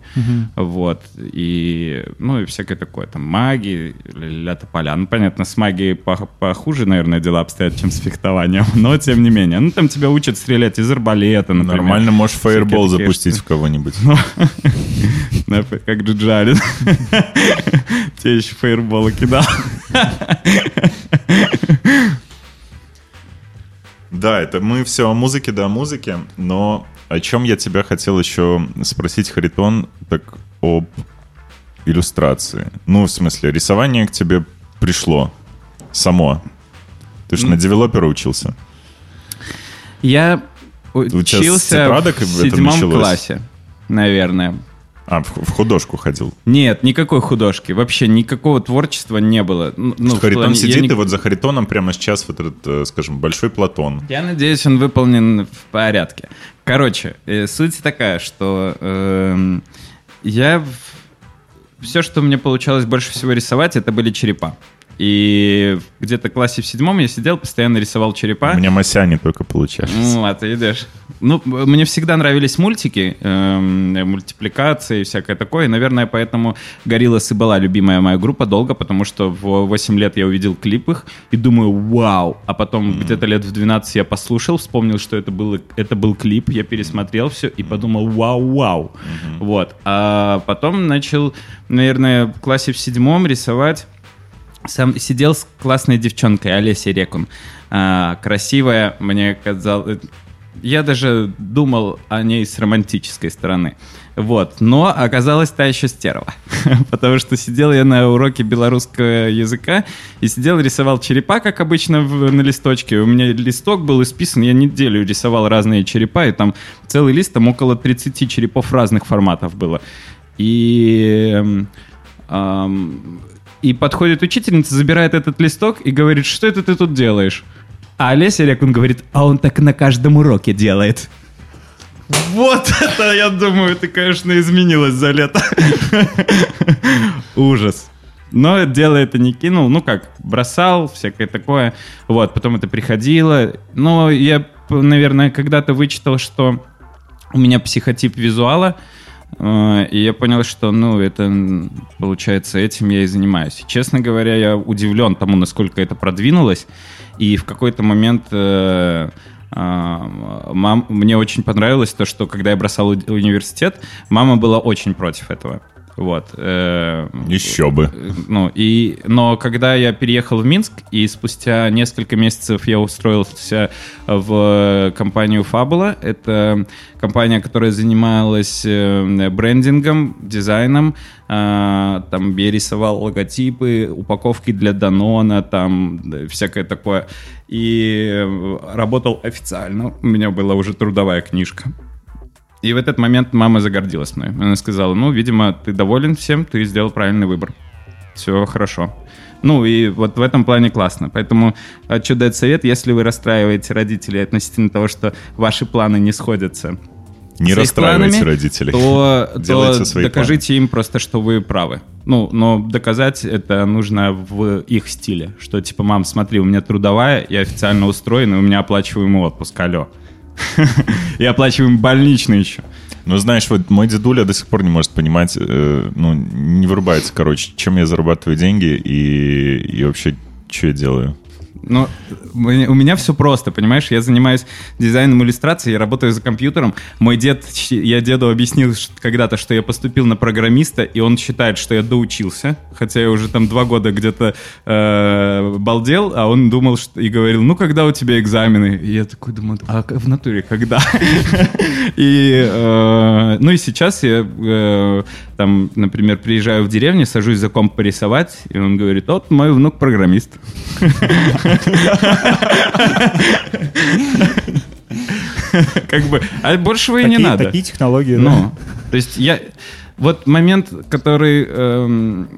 Вот. И, ну, и всякое такое, там, магии, ля поля. Ну, понятно, с магией пох- похуже, наверное, дела обстоят, чем с фехтованием, но тем не менее. Ну, там тебя учат стрелять из арбалета, например. Нормально можешь фаербол такие запустить в кого-нибудь. *laughs* Да, как Джиджарин. *laughs* Тебе еще фейерболы кидал. Да, это мы все о музыке, да, о музыке, но о чем я тебя хотел еще спросить, Харитон, так об иллюстрации. Ну, в смысле, рисование к тебе пришло само. Ты же на девелопера учился. Я учился в седьмом классе, наверное. А, в, художку ходил. Нет, никакой художки. Вообще никакого творчества не было. Ну, Харитон плане- я сидит, не- и вот за Харитоном прямо сейчас вот этот, э, скажем, большой Платон. Я надеюсь, он выполнен в порядке. Короче, э, суть такая, что эм, я... Все, что мне получалось больше всего рисовать, это были черепа. И где-то в классе в седьмом я сидел, постоянно рисовал черепа. У меня масяне только получаешься. Ну, а ты видишь. Ну, мне всегда нравились мультики, эм, мультипликации и всякое такое. И, наверное, поэтому «Гориллас» и была любимая моя группа долго, потому что в 8 лет я увидел клип их и думаю, вау. А потом где-то лет в 12 я послушал, вспомнил, что это, было, это был клип, я пересмотрел все и подумал, вау-вау. Вот. А потом начал, наверное, в классе в седьмом рисовать сам сидел с классной девчонкой Олесей Рекун. А, красивая, мне казалось... Я даже думал о ней с романтической стороны. Вот. Но оказалась та еще стерва. *laughs* Потому что сидел я на уроке белорусского языка и сидел, рисовал черепа, как обычно, в- на листочке. У меня листок был исписан, я неделю рисовал разные черепа, и там целый лист, там около 30 черепов разных форматов было. И... эм, ам, и подходит учительница, забирает этот листок и говорит, что это ты тут делаешь? А Олеся Рекун говорит, а он так на каждом уроке делает. Вот *laughs* это, я думаю, ты, конечно, изменилась за лето. *laughs* Ужас. Но дело это не кинул, ну как, бросал, всякое такое. Вот, потом это приходило. Но я, наверное, когда-то вычитал, что у меня психотип визуала, и я понял, что, ну, это, получается, этим я и занимаюсь. Честно говоря, я удивлен тому, насколько это продвинулось, и в какой-то момент э, а, мам, мне очень понравилось то, что когда я бросал университет, мама была очень против этого. Вот. э, Еще бы. ну, и, но когда я переехал в Минск, и спустя несколько месяцев я устроился в компанию Fabula, это компания, которая занималась э, брендингом, дизайном, а, там я рисовал логотипы, упаковки для Данона, там всякое такое. И э, работал официально, у меня была уже трудовая книжка. И в этот момент мама загордилась мной. Она сказала, ну, видимо, ты доволен всем, ты сделал правильный выбор. Все хорошо. Ну, и вот в этом плане классно. Поэтому хочу дать совет, если вы расстраиваете родителей относительно того, что ваши планы не сходятся Не расстраивайте планами, родителей. то, то *laughs* свои докажите им просто, что вы правы. Ну, но доказать это нужно в их стиле. Что типа, мам, смотри, у меня трудовая, я официально устроен, и у меня оплачиваемый отпуск, алло. И оплачиваем больничный еще. Ну, знаешь, вот мой дедуля до сих пор не может понимать, э, ну, не вырубается, короче, чем я зарабатываю деньги и, и вообще, что я делаю. Мне- у меня все просто, понимаешь? Я занимаюсь дизайном иллюстрации, я работаю за компьютером. Мой дед, я деду объяснил когда-то, что я поступил на программиста, и он считает, что я доучился, хотя я уже там два года где-то э, балдел, а он думал что, и говорил, ну, когда у тебя экзамены? И я такой думаю, а в натуре когда? И, э, ну и сейчас я э, там, например, приезжаю в деревню, сажусь за комп порисовать, и он говорит, вот мой внук программист. *laughs* Как бы, а большего и не надо. Такие технологии, да. Ну, то есть я... Вот момент, который эм,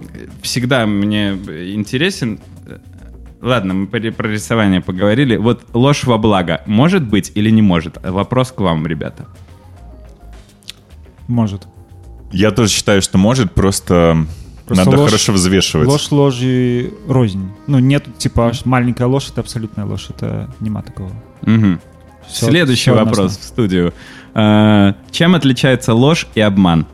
всегда мне интересен... Ладно, мы про про рисование поговорили. Вот ложь во благо может быть или не может? Вопрос к вам, ребята. Может. Я тоже считаю, что может, просто, Просто надо ложь- хорошо взвешивать. Ложь ложи рознь. Ну, нет, типа, маленькая ложь — это абсолютная ложь. Это нема такого. Мгм. Всё- Следующий одно вопрос в студию. А, чем отличается ложь и обман?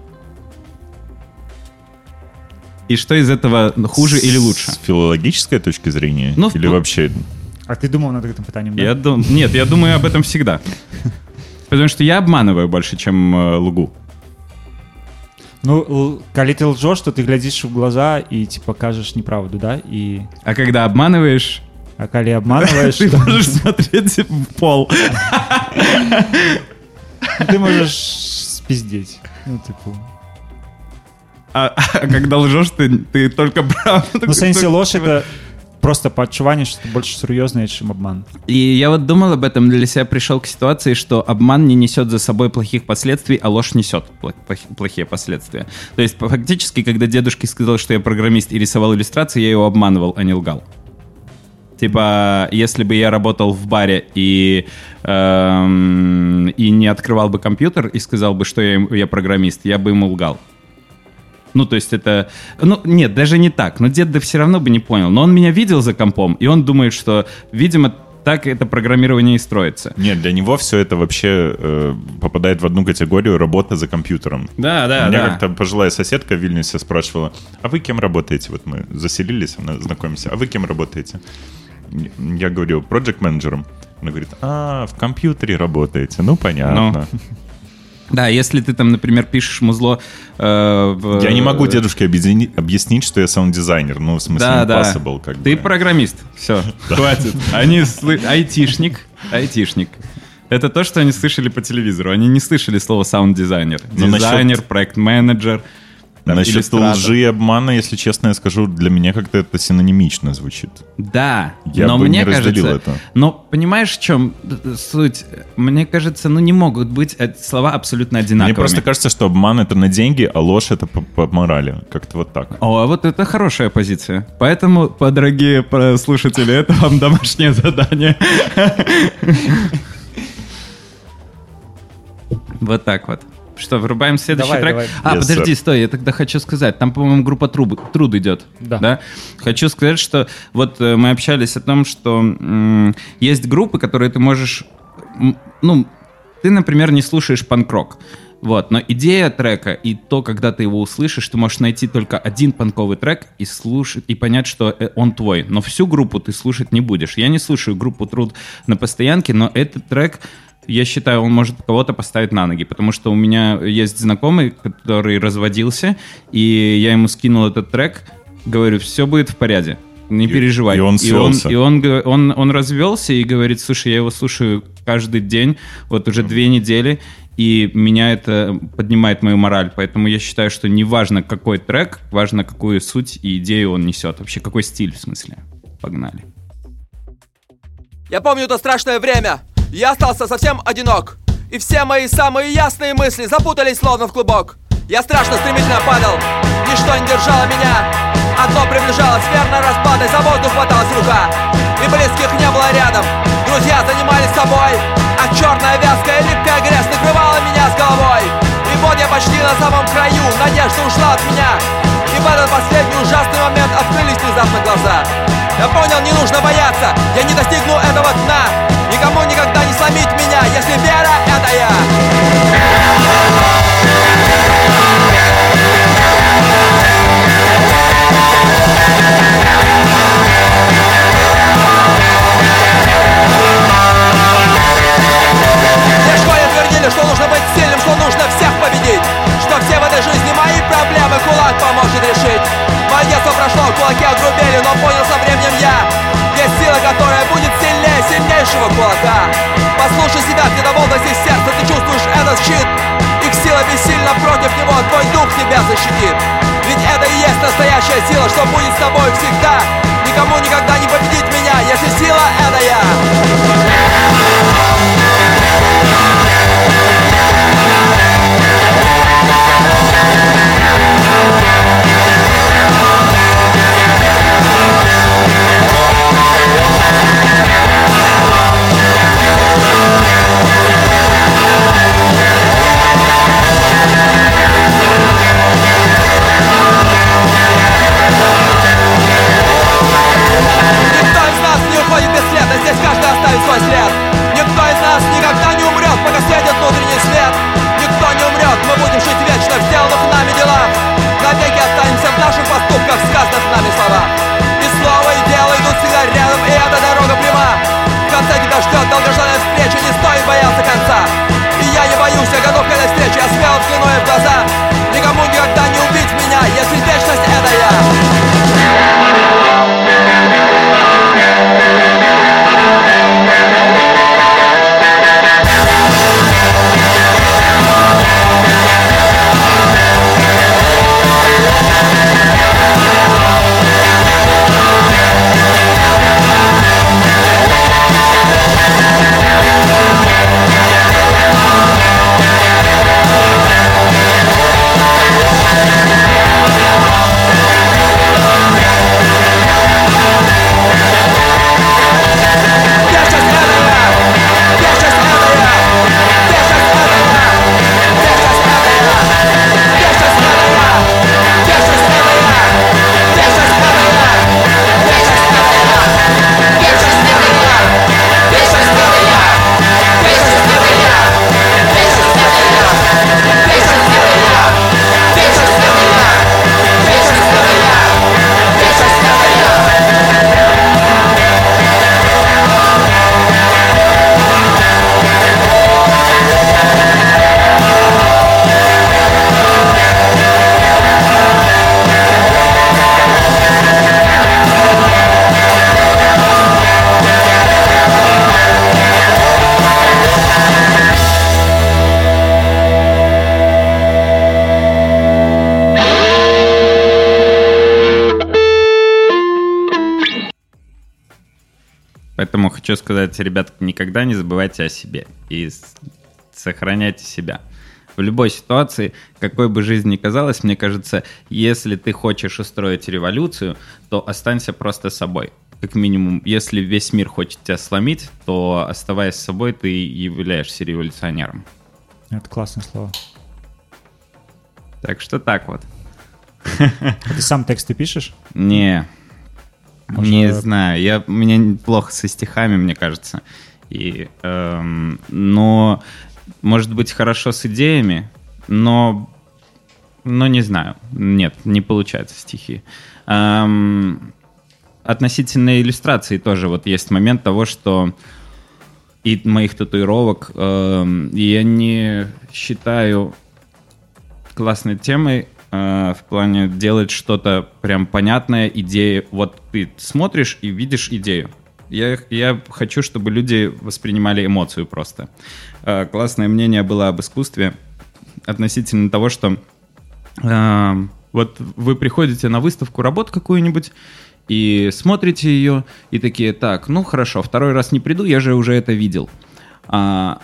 И что из этого хуже или лучше? С филологической точки зрения? Ну, Или в- вообще... А ты думал над этим питанием, да? Я дум... Нет, я думаю об этом всегда. *laughs* Потому что я обманываю больше, чем э, лгу. Ну, коли ты лжешь, то ты глядишь в глаза и, типа, кажешь неправду, да? И... А когда обманываешь, А коли обманываешь, *laughs* ты можешь смотреть в пол. ты можешь спиздеть. Ну, типа... А, а когда лжешь, ты, ты только правду. Ну, сенсі ложь — это просто по отчуванию, что это больше серьезное, чем обман. И я вот думал об этом, для себя пришел к ситуации, что обман не несет за собой плохих последствий, а ложь несет плохие последствия. То есть фактически, когда дедушке сказал, что я программист и рисовал иллюстрации, я его обманывал, а не лгал. Типа, если бы я работал в баре и, эм, и не открывал бы компьютер и сказал бы, что я, я программист, я бы ему лгал. Ну, то есть это... Ну, нет, даже не так. Но дед да все равно бы не понял. Но он меня видел за компом, и он думает, что, видимо, так это программирование и строится. Нет, для него все это вообще э, попадает в одну категорию работа за компьютером. Да, да, Меня да. как-то пожилая соседка в Вильнюсе спрашивала, а вы кем работаете? Вот мы заселились, она знакомимся, а вы кем работаете? Я говорю, проект менеджером Она говорит, а, в компьютере работаете, ну понятно. Да, если ты там, например, пишешь музло... э, в- Я не могу дедушке объедини- объяснить, что я саунд-дизайнер, ну, в смысле, Да, да. как Ты бы. программист. Все, *laughs* хватит. Они айтишник. Айтишник. Это то, что они слышали по телевизору. Они не слышали слово саунд-дизайнер. Ну, Дизайнер, проект-менеджер. Там, Насчет лжи и обмана, если честно я скажу, для меня как-то это синонимично звучит. Да, Я но бы мне не разделил кажется, это. но понимаешь, в чем суть? Мне кажется, ну не могут быть э, слова абсолютно одинаковыми. Мне просто кажется, что обман это на деньги, а ложь это по, по морали. Как-то вот так. О, а вот это хорошая позиция. Поэтому, по- дорогие слушатели, это вам домашнее задание. *laughs* Вот так вот. Что, врубаем следующий Давай, трек? давай. А, Yes, подожди, sir. стой, я тогда хочу сказать. Там, по-моему, группа Труб, Труд идет. Да. Хочу сказать, что вот э, мы общались о том, что м, есть группы, которые ты можешь... м, Ну, ты, например, не слушаешь панк-рок. Вот, но идея трека и то, когда ты его услышишь, ты можешь найти только один панковый трек и слушать и понять, что э, он твой. Но всю группу ты слушать не будешь. Я не слушаю группу Труд на постоянке, но этот трек я считаю, он может кого-то поставить на ноги, потому что у меня есть знакомый, который разводился, и я ему скинул этот трек, говорю, все будет в порядке. Не И- переживай. и он и он, свелся. и он, он, он развелся и говорит, слушай, я его слушаю каждый день, вот уже две недели, и меня это поднимает мою мораль. Поэтому я считаю, что не важно, какой трек, важно, какую суть и идею он несет. Вообще, какой стиль, в смысле. Погнали. Я помню то страшное время. Я остался совсем одинок. И все мои самые ясные мысли запутались словно в клубок. Я страшно стремительно падал. Ничто не держало меня. Одно приближалось верно распада, за воздух хваталась рука. И близких не было рядом. Друзья занимались собой. А черная вязкая липкая грязь накрывала меня с головой. И вот я почти на самом краю. Надежда ушла от меня. И в этот последний ужасный момент открылись внезапно глаза. Я понял, не нужно бояться, я не достигну этого дна Никому никогда не сломить меня, если вера — это я. Мне в школе твердили, что нужно быть сильным, что нужно всех победить Что все в этой жизни мои проблемы кулак поможет решить. Мое детство прошло, кулаки огрубели, но понял со временем я. Есть сила, которая будет сильнее сильнейшего кулака. Послушай себя, где-то в области сердца ты чувствуешь этот щит. Их сила бессильна против него, твой дух тебя защитит. Ведь это и есть настоящая сила, что будет с тобой всегда. Никому никогда не победить меня, если сила — это я Let's find it out. Сказать, ребят, никогда не забывайте о себе и сохраняйте себя. В любой ситуации, какой бы жизнь ни казалась, мне кажется, если ты хочешь устроить революцию, то останься просто собой. Как минимум, если весь мир хочет тебя сломить, то оставаясь собой, ты являешься революционером. Это классное слово. Так что так вот. А ты сам тексты пишешь? Не, Может, не знаю. Я, у меня плохо со стихами, мне кажется. И, эм, но, может быть, хорошо с идеями, но, но не знаю. Нет, не получается стихи. Эм, относительно иллюстрации тоже вот есть момент того, что и моих татуировок. Эм, Я не считаю классной темой э, в плане делать что-то прям понятное, идеи. Вот ты смотришь и видишь идею. Я, я хочу, чтобы люди воспринимали эмоцию просто. Э, Классное мнение было об искусстве относительно того, что э, вот вы приходите на выставку работ какую-нибудь и смотрите ее, и такие, так, ну хорошо, второй раз не приду, я же уже это видел. А,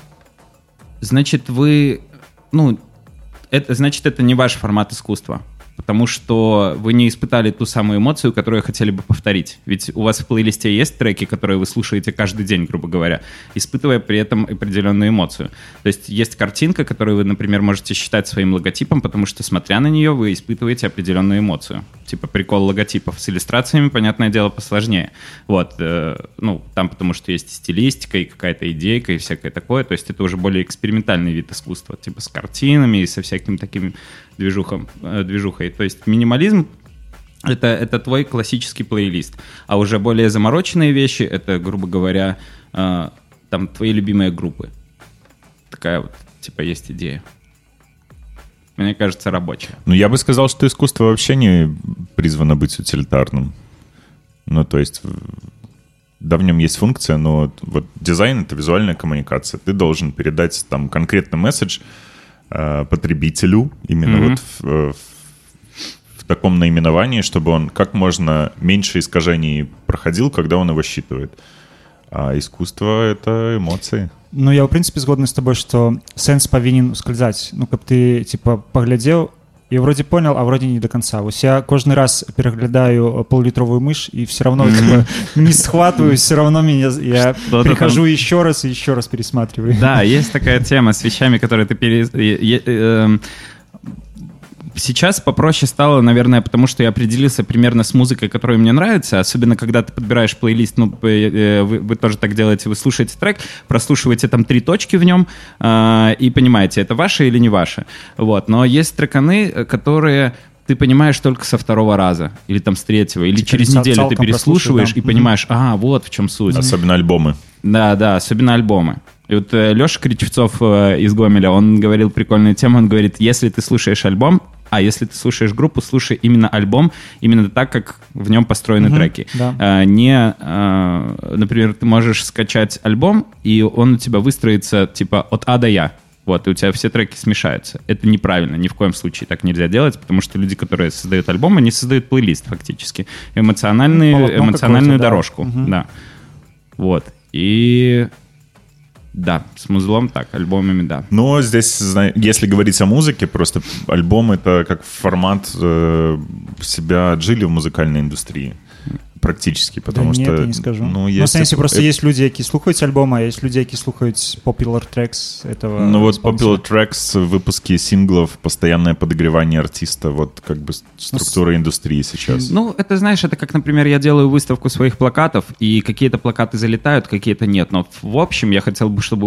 значит, вы, ну, это, значит, это не ваш формат искусства. Потому что вы не испытали ту самую эмоцию, которую хотели бы повторить. Ведь у вас в плейлисте есть треки, которые вы слушаете каждый день, грубо говоря, испытывая при этом определенную эмоцию. То есть есть картинка, которую вы, например, можете считать своим логотипом, потому что, смотря на нее, вы испытываете определенную эмоцию. Типа прикол логотипов. С иллюстрациями, понятное дело, посложнее. Вот. э, ну, там потому что есть стилистика и какая-то идейка и всякое такое. То есть это уже более экспериментальный вид искусства. Типа с картинами и со всяким таким движухом, э, движухой. То есть минимализм это, это твой классический плейлист. А уже более замороченные вещи, это, грубо говоря, э, там твои любимые группы. Такая вот, типа, есть идея. Мне кажется, рабочая. Ну, я бы сказал, что искусство вообще не призвано быть утилитарным. Ну, то есть, да, в нем есть функция, но вот дизайн — это визуальная коммуникация. Ты должен передать там конкретный месседж потребителю именно Мгм. вот в, э, в- в таком наименовании, чтобы он как можно меньше искажений проходил, когда он его считывает. А искусство — это эмоции. Ну я ў прынцыпе згодны з тобой што сэнс павінен ускальзаць ну каб ты типа паглядзеў і вроде понял а вроде не до конца. Вось я кожны раз пераглядаю пол-літровую мыш и все равно типа, не схватываю все равно меня я Что-то прихожу еще раз и еще раз пересматриваю. Да, есть такая тема с вещами, которые ты пере... Сейчас попроще стало, наверное, потому что я определился примерно с музыкой, которая мне нравится, особенно когда ты подбираешь плейлист, ну, э, вы, вы тоже так делаете, вы слушаете трек, прослушиваете там три точки в нем э, и понимаете, это ваше или не ваше. Вот. Но есть треканы, э, которые ты понимаешь только со второго раза, или там с третьего, или Типа через неделю ты переслушиваешь прослушал, и да. понимаешь, а, вот в чем суть. Особенно альбомы. Да, да, особенно альбомы. И вот Леша Кричевцов э, из Гомеля, он говорил прикольную тему, он говорит, если ты слушаешь альбом, а если ты слушаешь группу, слушай именно альбом, именно так, как в нем построены Мгм, треки. да. Э, не, э, например, ты можешь скачать альбом, и он у тебя выстроится типа от А до Я. Вот, и у тебя все треки смешаются. Это неправильно, ни в коем случае так нельзя делать, потому что люди, которые создают альбом, они создают плейлист фактически. Эмоциональный, Полотно эмоциональную какое-то, да. дорожку. Мгм. Да. Вот. И да, с музлом так, альбомами да. Но здесь, если говорить о музыке, просто альбом это как формат э, себя отжили в музыкальной индустрии. Практически, потому да, что... нет, я не скажу Ну, ну, есть в сэнсе это- просто есть люди які слухаюць альбома есть люди які слухаюць popular tracks этого Ну вот. Popular Tracks, выпуски синглов, постоянное подогревание артиста, вот как бы с- структура индустрии сейчас. Ну, это, знаешь, это как, например, я делаю выставку своих плакатов, и какие-то плакаты залетают, какие-то нет. Но в общем я хотел бы, чтобы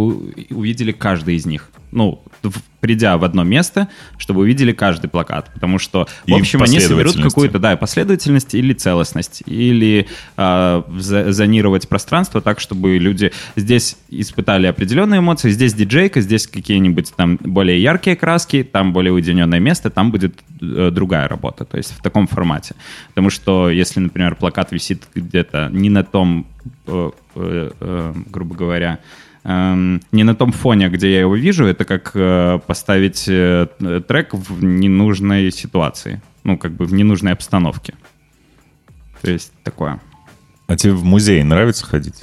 увидели каждый из них. Ну, в- придя в одно место, чтобы увидели каждый плакат. Потому что, в И общем, они соберут какую-то, да, последовательность или целостность. Или а, за- зонировать пространство так, чтобы люди здесь испытали определенные эмоции, здесь диджейка, здесь какие-нибудь там более яркие краски, там более уединенное место, там будет э, другая работа. То есть в таком формате. Потому что если, например, плакат висит где-то не на том, э, э, э, грубо говоря, эм, не на том фоне, где я его вижу, это как э, поставить э, трек в ненужной ситуации. Ну, как бы в ненужной обстановке. То есть такое. А тебе в музей нравится ходить?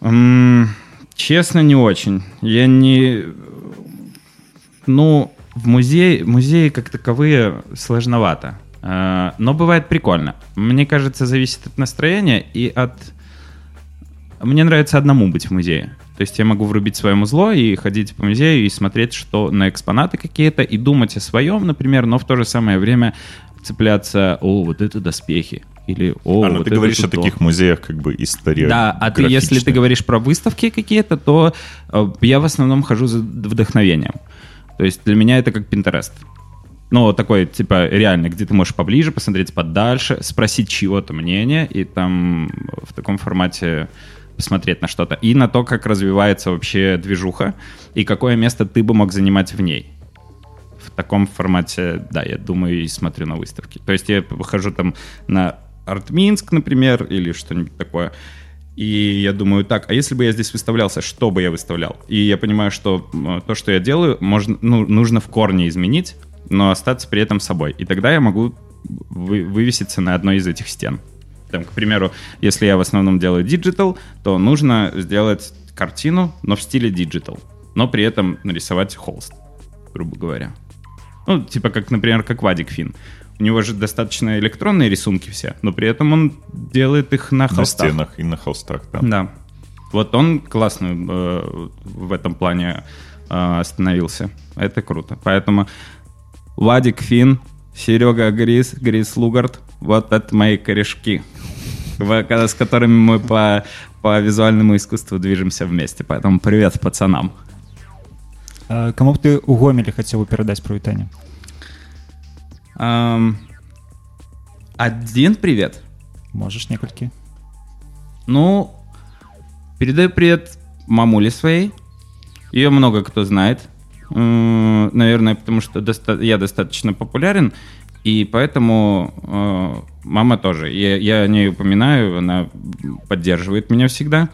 М, Честно, не очень. Я не... Ну, в музей, музеи как таковые сложновато. Э, Но бывает прикольно. Мне кажется, зависит от настроения и от... Мне нравится одному быть в музее. То есть я могу врубить свое музло и ходить по музею и смотреть, что на экспонаты какие-то, и думать о своем, например, но в то же самое время цепляться, о, вот это доспехи, или о, а, ну вот ты говоришь о то». таких музеях как бы истории. Да, а ты, если ты говоришь про выставки какие-то, то э, я в основном хожу за вдохновением. То есть для меня это как Pinterest. Ну, такой, типа, реально, где ты можешь поближе посмотреть подальше, спросить чьего-то мнение, и там в таком формате посмотреть на что-то, и на то, как развивается вообще движуха, и какое место ты бы мог занимать в ней. В таком формате, да, я думаю и смотрю на выставки. То есть я выхожу там на Артминск, например, или что-нибудь такое, и я думаю, так, а если бы я здесь выставлялся, что бы я выставлял? И я понимаю, что то, что я делаю, можно, ну, нужно в корне изменить, но остаться при этом собой. И тогда я могу вы, вывеситься на одной из этих стен. Там, к примеру, если я в основном делаю digital, то нужно сделать картину, но в стиле digital, но при этом нарисовать холст, грубо говоря. Ну, типа как, например, как Вадик Фин. У него же достаточно электронные рисунки все, но при этом он делает их на холстах. На стенах и на холстах, да. Да. Вот он классно э, в этом плане э, остановился. Это круто. Поэтому Вадик Фин, Серега Грис, Грис Лугард, вот это мои корешки, с которыми мы по, по визуальному искусству движемся вместе. Поэтому привет пацанам. А кому бы ты у Гомеля хотел бы передать привитание? Um, один привет. Можешь несколько. Ну, передаю привет мамуле своей. Ее много кто знает. Наверное, потому что доста- я достаточно популярен, и поэтому э, мама тоже. Я, я о ней упоминаю, она поддерживает меня всегда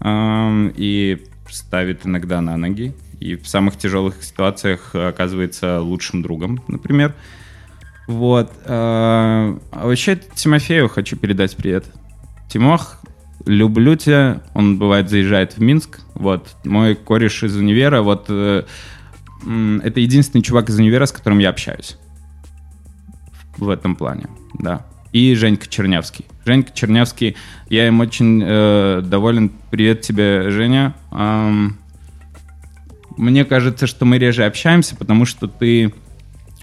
э, и ставит иногда на ноги. И в самых тяжелых ситуациях оказывается лучшим другом, например. Вот. А вообще Тимофею хочу передать привет. Тимох, люблю тебя. Он бывает заезжает в Минск. Вот. Мой кореш из универа. Вот э, это единственный чувак из универа, с которым я общаюсь. В этом плане, да. И Женька Чернявский. Женька Чернявский, я им очень э, доволен. Привет тебе, Женя. Эм, мне кажется, что мы реже общаемся, потому что ты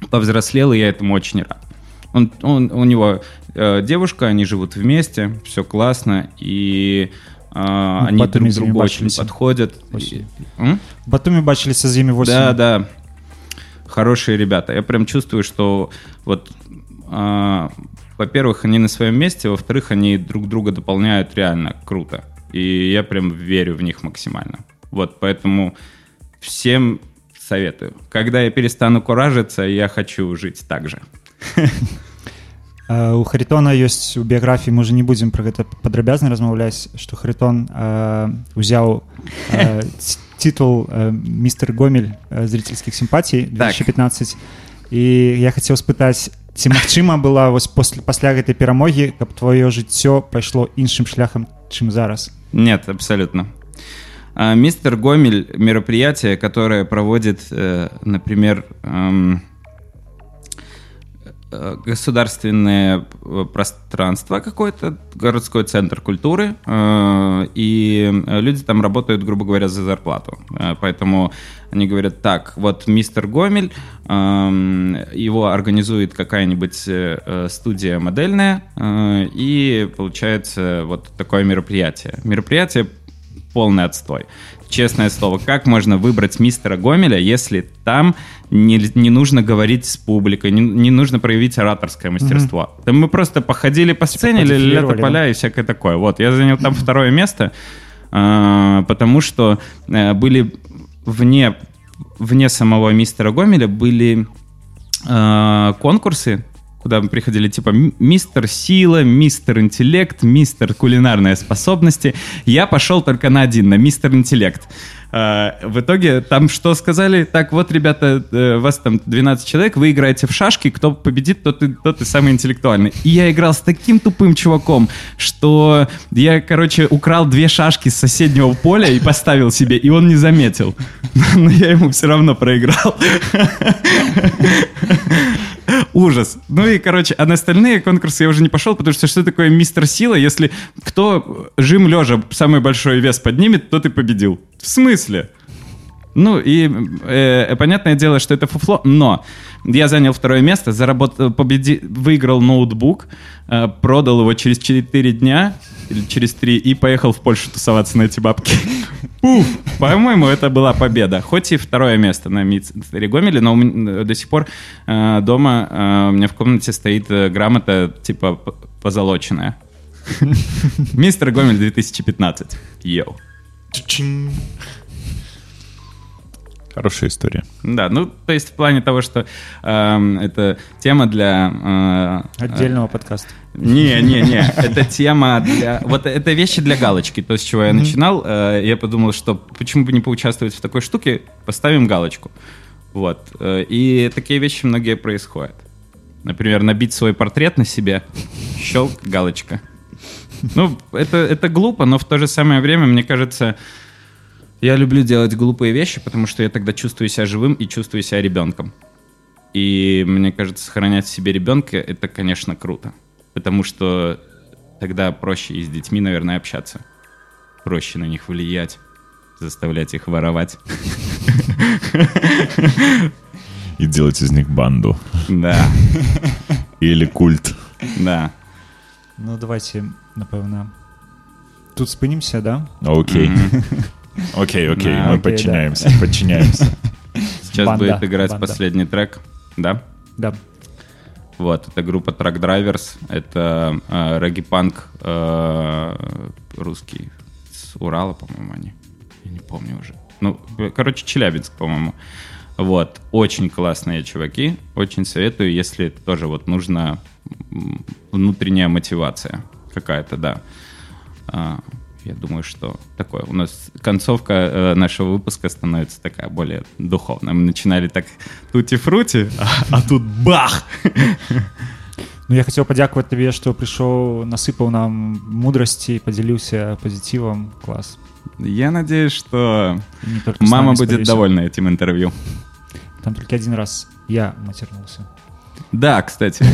повзрослел, и я этому очень рад. Он, он, у него э, девушка, они живут вместе, все классно, и э, они друг другу очень подходят. И, в Батуми бачились с ними 8 Да, да. Хорошие ребята. Я прям чувствую, что вот, э, во-первых, они на своем месте, во-вторых, они друг друга дополняют реально круто. И я прям верю в них максимально. Вот, поэтому всем советую. Когда я перестану куражиться, я хочу жить так же. У Харитона ёсць у біяграфіі мы уже не будзем пра гэта падрабязна размаўляць што Харитон э, узяў э, *laughs* титул э, містер гомель э, зрительскіх сімпатій 2015 так. і я хацеў спытаць ці магчыма была вось после пасля гэтай перамогі каб твоё жыццё пайшло іншым шляхам чым зараз нет абсолютно а, мистер Гомель мероприятие, которое проводит, э, например, эм, э, государственное э, пространство какой-то, городской центр культуры, и люди там работают, грубо говоря, за зарплату. Поэтому они говорят, так, вот мистер Гомель, эм, его организует какая-нибудь студия модельная, и получается вот такое мероприятие. Мероприятие полный отстой. Честное слово, как можно выбрать мистера Гомеля, если там не, не нужно говорить с публикой, не, не нужно проявить ораторское мастерство. Mm-hmm. Там мы просто походили по сцене, типа лето поля и всякое такое. Вот, я занял там второе место, э, потому что э, были вне, вне самого мистера Гомеля были э, конкурсы куда мы приходили, типа, мистер сила, мистер интеллект, мистер кулинарные способности. Я пошел только на один, на мистер интеллект. А, в итоге там что сказали? Так, вот, ребята, э, вас там 12 человек, вы играете в шашки, кто победит, тот и, тот и самый интеллектуальный. И я играл с таким тупым чуваком, что я, короче, украл две шашки с соседнего поля и поставил себе, и он не заметил. *laughs* Но я ему все равно проиграл. *laughs* Ужас. Ну и, короче, а на остальные конкурсы я уже не пошел, потому что что такое мистер Сила, если кто жим лежа самый большой вес поднимет, тот и победил. В смысле? Ну и э, понятное дело, что это фуфло, но я занял второе место, заработал, победи, выиграл ноутбук, э, продал его через 4 дня или через 3 и поехал в Польшу тусоваться на эти бабки. *laughs* По-моему, это была победа. Хоть и второе место на Митцере Гомеле, но до сих пор э, дома э, у меня в комнате стоит грамота типа позолоченная. *laughs* Мистер Гомель 2015. Йоу. Хорошая история. Да, ну, то есть в плане того, что эм, это тема для... э, Отдельного подкаста. Не, не, не, это тема для... Вот это вещи для галочки, то, с чего я начинал. Э, Я подумал, что почему бы не поучаствовать в такой штуке, поставим галочку. Вот. Э, И такие вещи многие происходят. Например, набить свой портрет на себе, щелк, галочка. Ну, это, это глупо, но в то же самое время, мне кажется, я люблю делать глупые вещи, потому что я тогда чувствую себя живым и чувствую себя ребенком. И мне кажется, сохранять в себе ребенка это, конечно, круто. Потому что тогда проще и с детьми, наверное, общаться. Проще на них влиять, заставлять их воровать. И делать из них банду. Да, Или культ. да. Ну, давайте, напевно, тут спинимося, да? Окей. Окей, *laughs* окей, мы окей, подчиняемся, подчиняемся. *laughs* Сейчас Банда, будет играть банда. последний трек. Да? Да. Вот, это группа Truck Drivers. Это э, регги-панк э, русский. С Урала, по-моему, они. Я не помню уже. Ну, короче, Челябинск, по-моему. Вот, очень классные чуваки. Очень советую, если тоже вот нужна внутренняя мотивация какая-то, да А, я думаю, что такое. У нас концовка э, нашего выпуска становится такая более духовная. Мы начинали так тути-фрути, а, а тут бах! Ну, я хотел подякувати тобі, що прийшов, насипав нам мудрості, поділився позитивом. Клас. Я надеюсь, что И не только с мама нами будет спалился. довольна этим интервью. Там только один раз я матернулся. Да, кстати,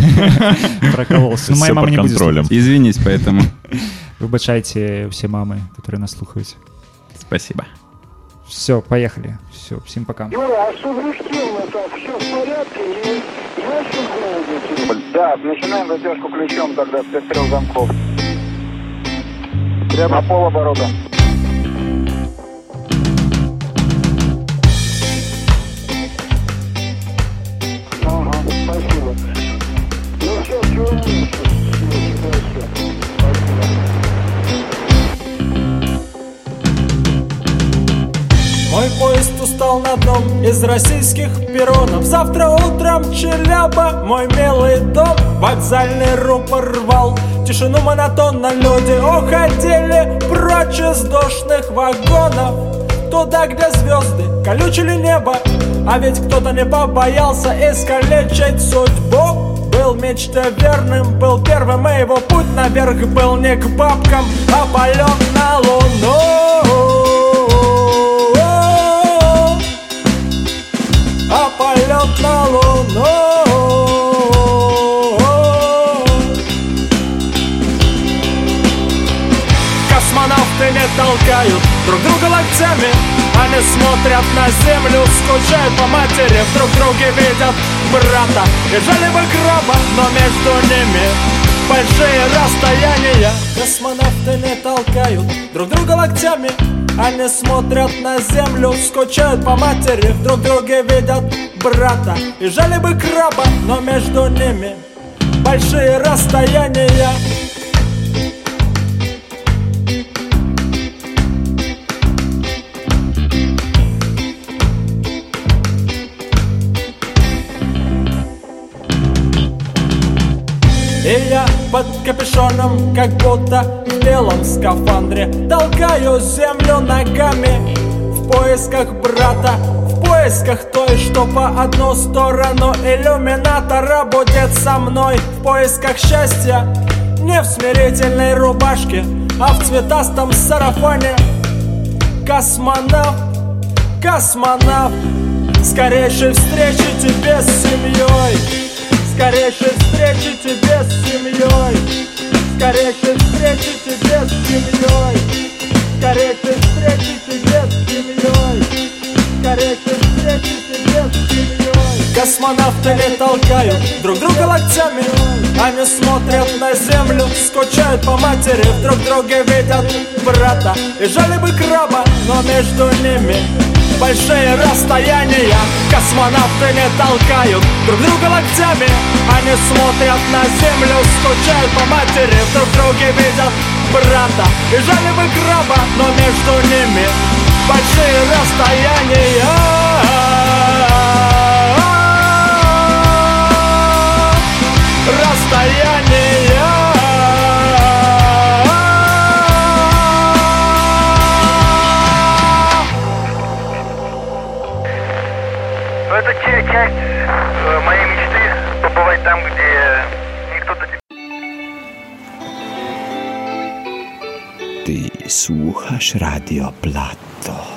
*laughs* Прокололся. Ну, моя Все мама под не будет контролем. извинись поэтому. *laughs* Вибачайте все мамы, которые нас слухают. Спасибо. Все, поехали. Все, всем пока. Юра, а что Врюштин, так, все в порядке? И голоде? Да, начинаем затяжку ключом тогда с трех замков. Прямо полоборота. Устал на дном из российских перронов. Завтра утром Челяба, мой милый дом Вокзальный рупор рвал. Тишину монотонно люди уходили Прочь из душных вагонов. Туда, где звезды колючили небо А ведь кто-то не побоялся искалечить судьбу. Был мечте верным, был первым, и его путь наверх был не к бабкам, а полет на луну. Луну. Космонавты не толкают друг друга локтями. Они смотрят на землю, скучают по матери. В друг друге видят брата И жали бы краба, но между ними Большие расстояния. Космонавты не толкают друг друга локтями. Они смотрят на землю, скучают по матери. В друг друге видят брата И жали бы краба, но между ними Большие расстояния. И я под капюшоном, как будто в белом скафандре Толкаю землю ногами в поисках брата поисках той, что по одну сторону иллюминатора Будет со мной. В поисках счастья Не в смирительной рубашке, а в цветастом сарафане. Космонавт, космонавт Скорейшей встречи тебе с семьей. Скорейшей встречи тебе с семьей. Скорейшей встречи тебе с семьей. Скорейшей встречи тебе с семьей. Скорейшей Космонавты не толкают друг друга локтями Они смотрят на землю, скучают по матери В друг друге видят брата И жали бы краба, но между ними большие расстояния Космонавты не толкают друг друга локтями Они смотрят на землю, скучают по матери Друг друге видят брата и жали бы краба Но между ними большие расстояния Расстояние Ну, это часть э, моей мечты побывать там, где никто до Ty słuchasz Radio Plato.